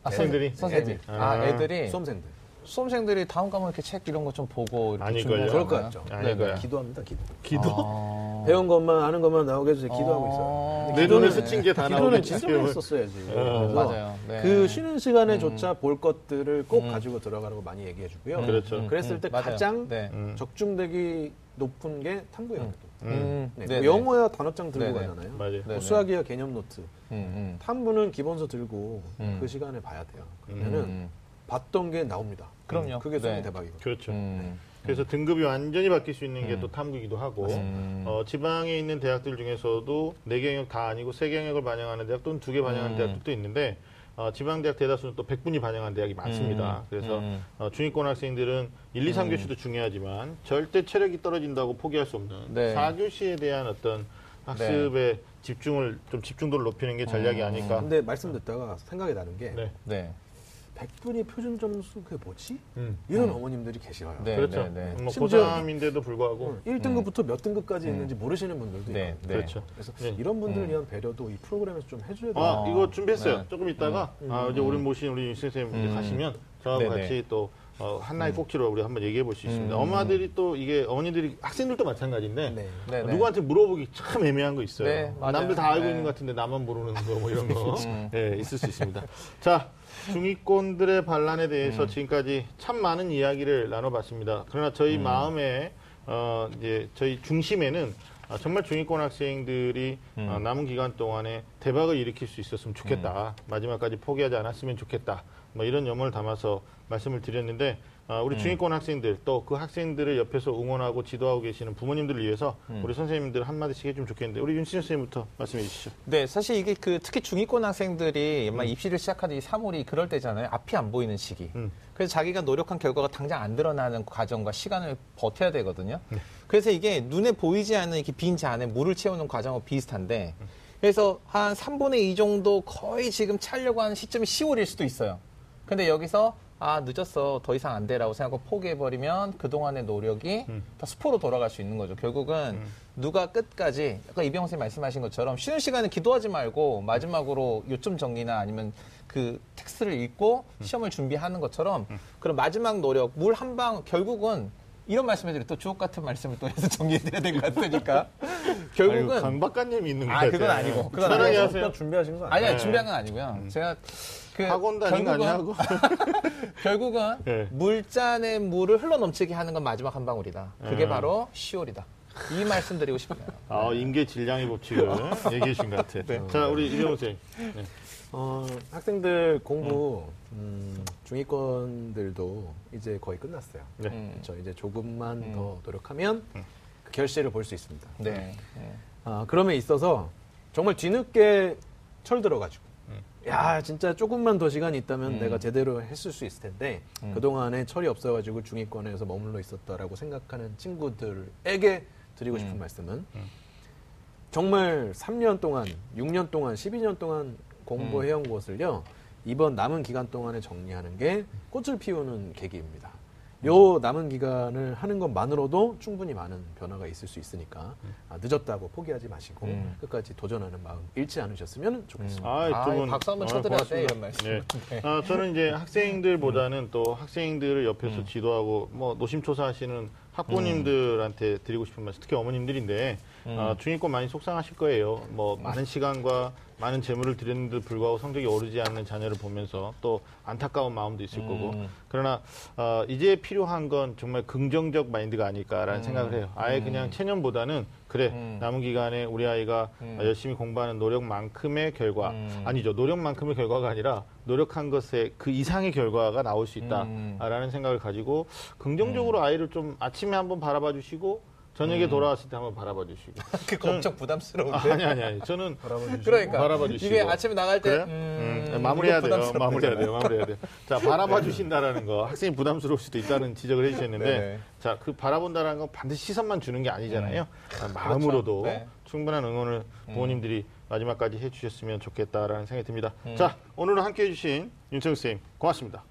아, 애들이? 선생님. 애들. 아, 아. 애들이 수험생들. 수험생들이 다음 과목 이렇게 책 이런 거 좀 보고 이렇게? 준비하지 그럴 것 않아요? 같죠. 아닐 거야. 기도합니다. 기도. 기도? 아. 배운 것만 아는 것만 나오게 해주세요. 기도하고 있어요. 어. 내 기도는 눈에 스친 게다 시험을. 많이 썼어야지. 어, 맞아요. 네. 그 쉬는 시간에조차 음. 볼 것들을 꼭 음. 가지고 들어가라고 많이 얘기해 주고요. 그렇죠. 음, 그랬을 음, 때 맞아요. 가장 네. 음. 적중되기 높은 게 탐구예요. 음. 네. 네네. 뭐 영어야 단어장 들고 네네. 가잖아요. 맞아요. 네. 뭐 수학이야 개념 노트. 음, 음. 탐구는 기본서 들고 음. 그 시간에 봐야 돼요. 그러면은 음. 봤던 게 나옵니다. 그럼요. 그게 수능 네. 대박이거든요. 그렇죠. 음. 그래서 등급이 완전히 바뀔 수 있는 게 음. 또 탐구이기도 하고 음. 어, 지방에 있는 대학들 중에서도 네 개 영역 다 아니고 세 개 영역을 반영하는 대학 또는 두 개 반영하는 음. 대학들도 있는데 어, 지방 대학 대다수는 또 백분위 반영한 대학이 많습니다. 음. 그래서 음. 어, 중위권 학생들은 1, 2, 3교시도 중요하지만 절대 체력이 떨어진다고 포기할 수 없는 네. 4교시에 대한 어떤 학습에 집중을 좀 집중도를 높이는 게 전략이 음. 아닐까. 근데 말씀 듣다가 생각이 나는 게 네. 네. 100분이 표준 점수 그게 뭐지? 음. 이런 음. 어머님들이 계셔요. 네. 그렇죠. 네. 뭐 심지어 고3인데도 불구하고 1등급부터 몇 등급까지 음. 있는지 모르시는 분들도 네. 있거든요. 네. 그렇죠. 그래서 네. 이런 분들을 음. 위한 배려도 이 프로그램에서 좀 해줘야 돼요. 아, 어. 이거 준비했어요. 네. 조금 있다가 음. 아, 이제 음. 우리 모신 우리 윤 선생님 음. 가시면 저하고 네네. 같이 또 어, 한나의 꼭지로 우리 한번 얘기해 볼 수 있습니다. 음. 엄마들이 또 이게 어머니들이 학생들도 마찬가지인데 네. 네. 네. 누구한테 물어보기 참 애매한 거 있어요. 네. 남들 다 알고 네. 있는 것 같은데 나만 모르는 거 뭐 이런 거 음. 예, 있을 수 있습니다. 자, 중위권들의 반란에 대해서 음. 지금까지 참 많은 이야기를 나눠봤습니다. 그러나 저희 음. 마음에 어, 이제 저희 중심에는 아, 정말 중위권 학생들이 음. 어, 남은 기간 동안에 대박을 일으킬 수 있었으면 좋겠다. 음. 마지막까지 포기하지 않았으면 좋겠다. 뭐 이런 염원을 담아서 말씀을 드렸는데 아, 우리 음. 중위권 학생들 또 그 학생들을 옆에서 응원하고 지도하고 계시는 부모님들을 위해서 음. 우리 선생님들 한마디씩 해주면 좋겠는데 우리 윤신 선생님부터 말씀해 주시죠. 네, 사실 이게 그 특히 중위권 학생들이 음. 막 입시를 시작하는 이 3월이 그럴 때잖아요. 앞이 안 보이는 시기. 음. 그래서 자기가 노력한 결과가 당장 안 드러나는 과정과 시간을 버텨야 되거든요. 네. 그래서 이게 눈에 보이지 않는 이렇게 빈 잔에 물을 채우는 과정과 비슷한데 그래서 한 3분의 2 정도 거의 지금 차려고 하는 시점이 10월일 수도 있어요. 근데 여기서 아 늦었어 더 이상 안 돼라고 생각하고 포기해버리면 그동안의 노력이 음. 다 수포로 돌아갈 수 있는 거죠. 결국은 누가 끝까지 아까 이병헌 선생님 말씀하신 것처럼 쉬는 시간에 기도하지 말고 마지막으로 요점 정리나 아니면 그 텍스트를 읽고 시험을 준비하는 것처럼 그런 마지막 노력 물 한 방 결국은 이런 말씀해드려 또 주옥 같은 말씀을 또 해서 정리해드려야 될 것 같으니까 결국은 아이고, 강 박사님이 있는 거 아, 같아요. 그건 아니고. 그건 아니고. 하세요. 준비하신 거 아니 아니에요? 아니 네. 준비한 건 아니고요. 제가 그 학원 다닌 거 아니냐고. 결국은 네. 물잔에 물을 흘러 넘치게 하는 건 마지막 한 방울이다. 그게 음. 바로 10월이다. 이 말씀 드리고 싶네요. 아, 임계 질량의 법칙을 얘기해 주신 것 같아요. 네. 자, 우리 이병호 선생님. 네. 어, 학생들 공부 음, 중위권들도 이제 거의 끝났어요. 네. 음. 그렇죠. 이제 조금만 음. 더 노력하면 그 결실을 볼 수 있습니다. 네. 네. 아, 그럼에 있어서 정말 뒤늦게 철 들어가지고 음. 야 진짜 조금만 더 시간이 있다면 음. 내가 제대로 했을 수 있을 텐데 음. 그동안에 철이 없어가지고 중위권에서 머물러 있었다라고 생각하는 친구들에게 드리고 싶은 음. 말씀은 음. 정말 3년 동안 6년 동안 12년 동안 공부해온 것을요 이번 남은 기간 동안에 정리하는 게 꽃을 피우는 계기입니다. 요 남은 기간을 하는 것만으로도 충분히 많은 변화가 있을 수 있으니까 아, 늦었다고 포기하지 마시고 음. 끝까지 도전하는 마음 잃지 않으셨으면 좋겠습니다. 아, 아, 두 분. 박수 한번 아, 쳐드려야 돼. 이런 말씀. 네. 네. 아, 저는 이제 학생들보다는 또 학생들을 옆에서 음. 지도하고 뭐 노심초사하시는 학부모님들한테 드리고 싶은 말씀, 특히 어머님들인데 음. 아, 중위권 많이 속상하실 거예요. 뭐 많은 시간과 많은 재물을 들였는데도 불구하고 성적이 오르지 않는 자녀를 보면서 또 안타까운 마음도 있을 음. 거고 그러나 어, 이제 필요한 건 정말 긍정적 마인드가 아닐까라는 음. 생각을 해요. 아예 음. 그냥 체념보다는 그래 음. 남은 기간에 우리 아이가 음. 열심히 공부하는 노력만큼의 결과 음. 아니죠 노력만큼의 결과가 아니라 노력한 것에 그 이상의 결과가 나올 수 음. 있다라는 생각을 가지고 긍정적으로 아이를 좀 아침에 한번 바라봐 주시고 저녁에 돌아왔을 때 한번 바라봐 주시고 그거 엄청 부담스러운데. 아, 아니 아니 아니 저는 그러니까 바라봐 주시고 이게 아침에 나갈 때 그래요? 음, 음, 마무리해야 이거 돼요. 부담스럽다. 마무리해야 돼요. 마무리해야 돼요. 자, 바라봐 주신다라는 거. 학생이 부담스러울 수도 있다는 지적을 해 주셨는데, 네네. 자, 그 바라본다라는 건 반드시 시선만 주는 게 아니잖아요. 아, 마음으로도 네. 충분한 응원을 부모님들이 마지막까지 해 주셨으면 좋겠다라는 생각이 듭니다. 음. 자, 오늘은 함께 해 주신 윤창 쌤, 고맙습니다.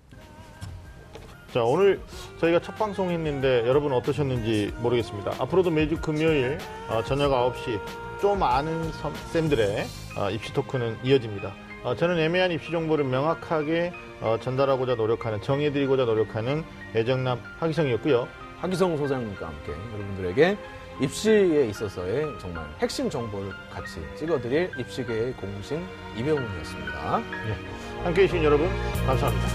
자, 오늘 저희가 첫 방송 했는데 여러분 어떠셨는지 모르겠습니다. 앞으로도 매주 금요일 어, 저녁 9시 좀 아는 섬- 쌤들의 어, 입시 토크는 이어집니다. 어, 저는 애매한 입시 정보를 명확하게 어, 전달하고자 노력하는, 정해드리고자 노력하는 애정남 하기성이었고요. 하기성 소장님과 함께 여러분들에게 입시에 있어서의 정말 핵심 정보를 같이 찍어드릴 입시계의 공신 이병훈이었습니다. 함께 해주신 여러분, 감사합니다.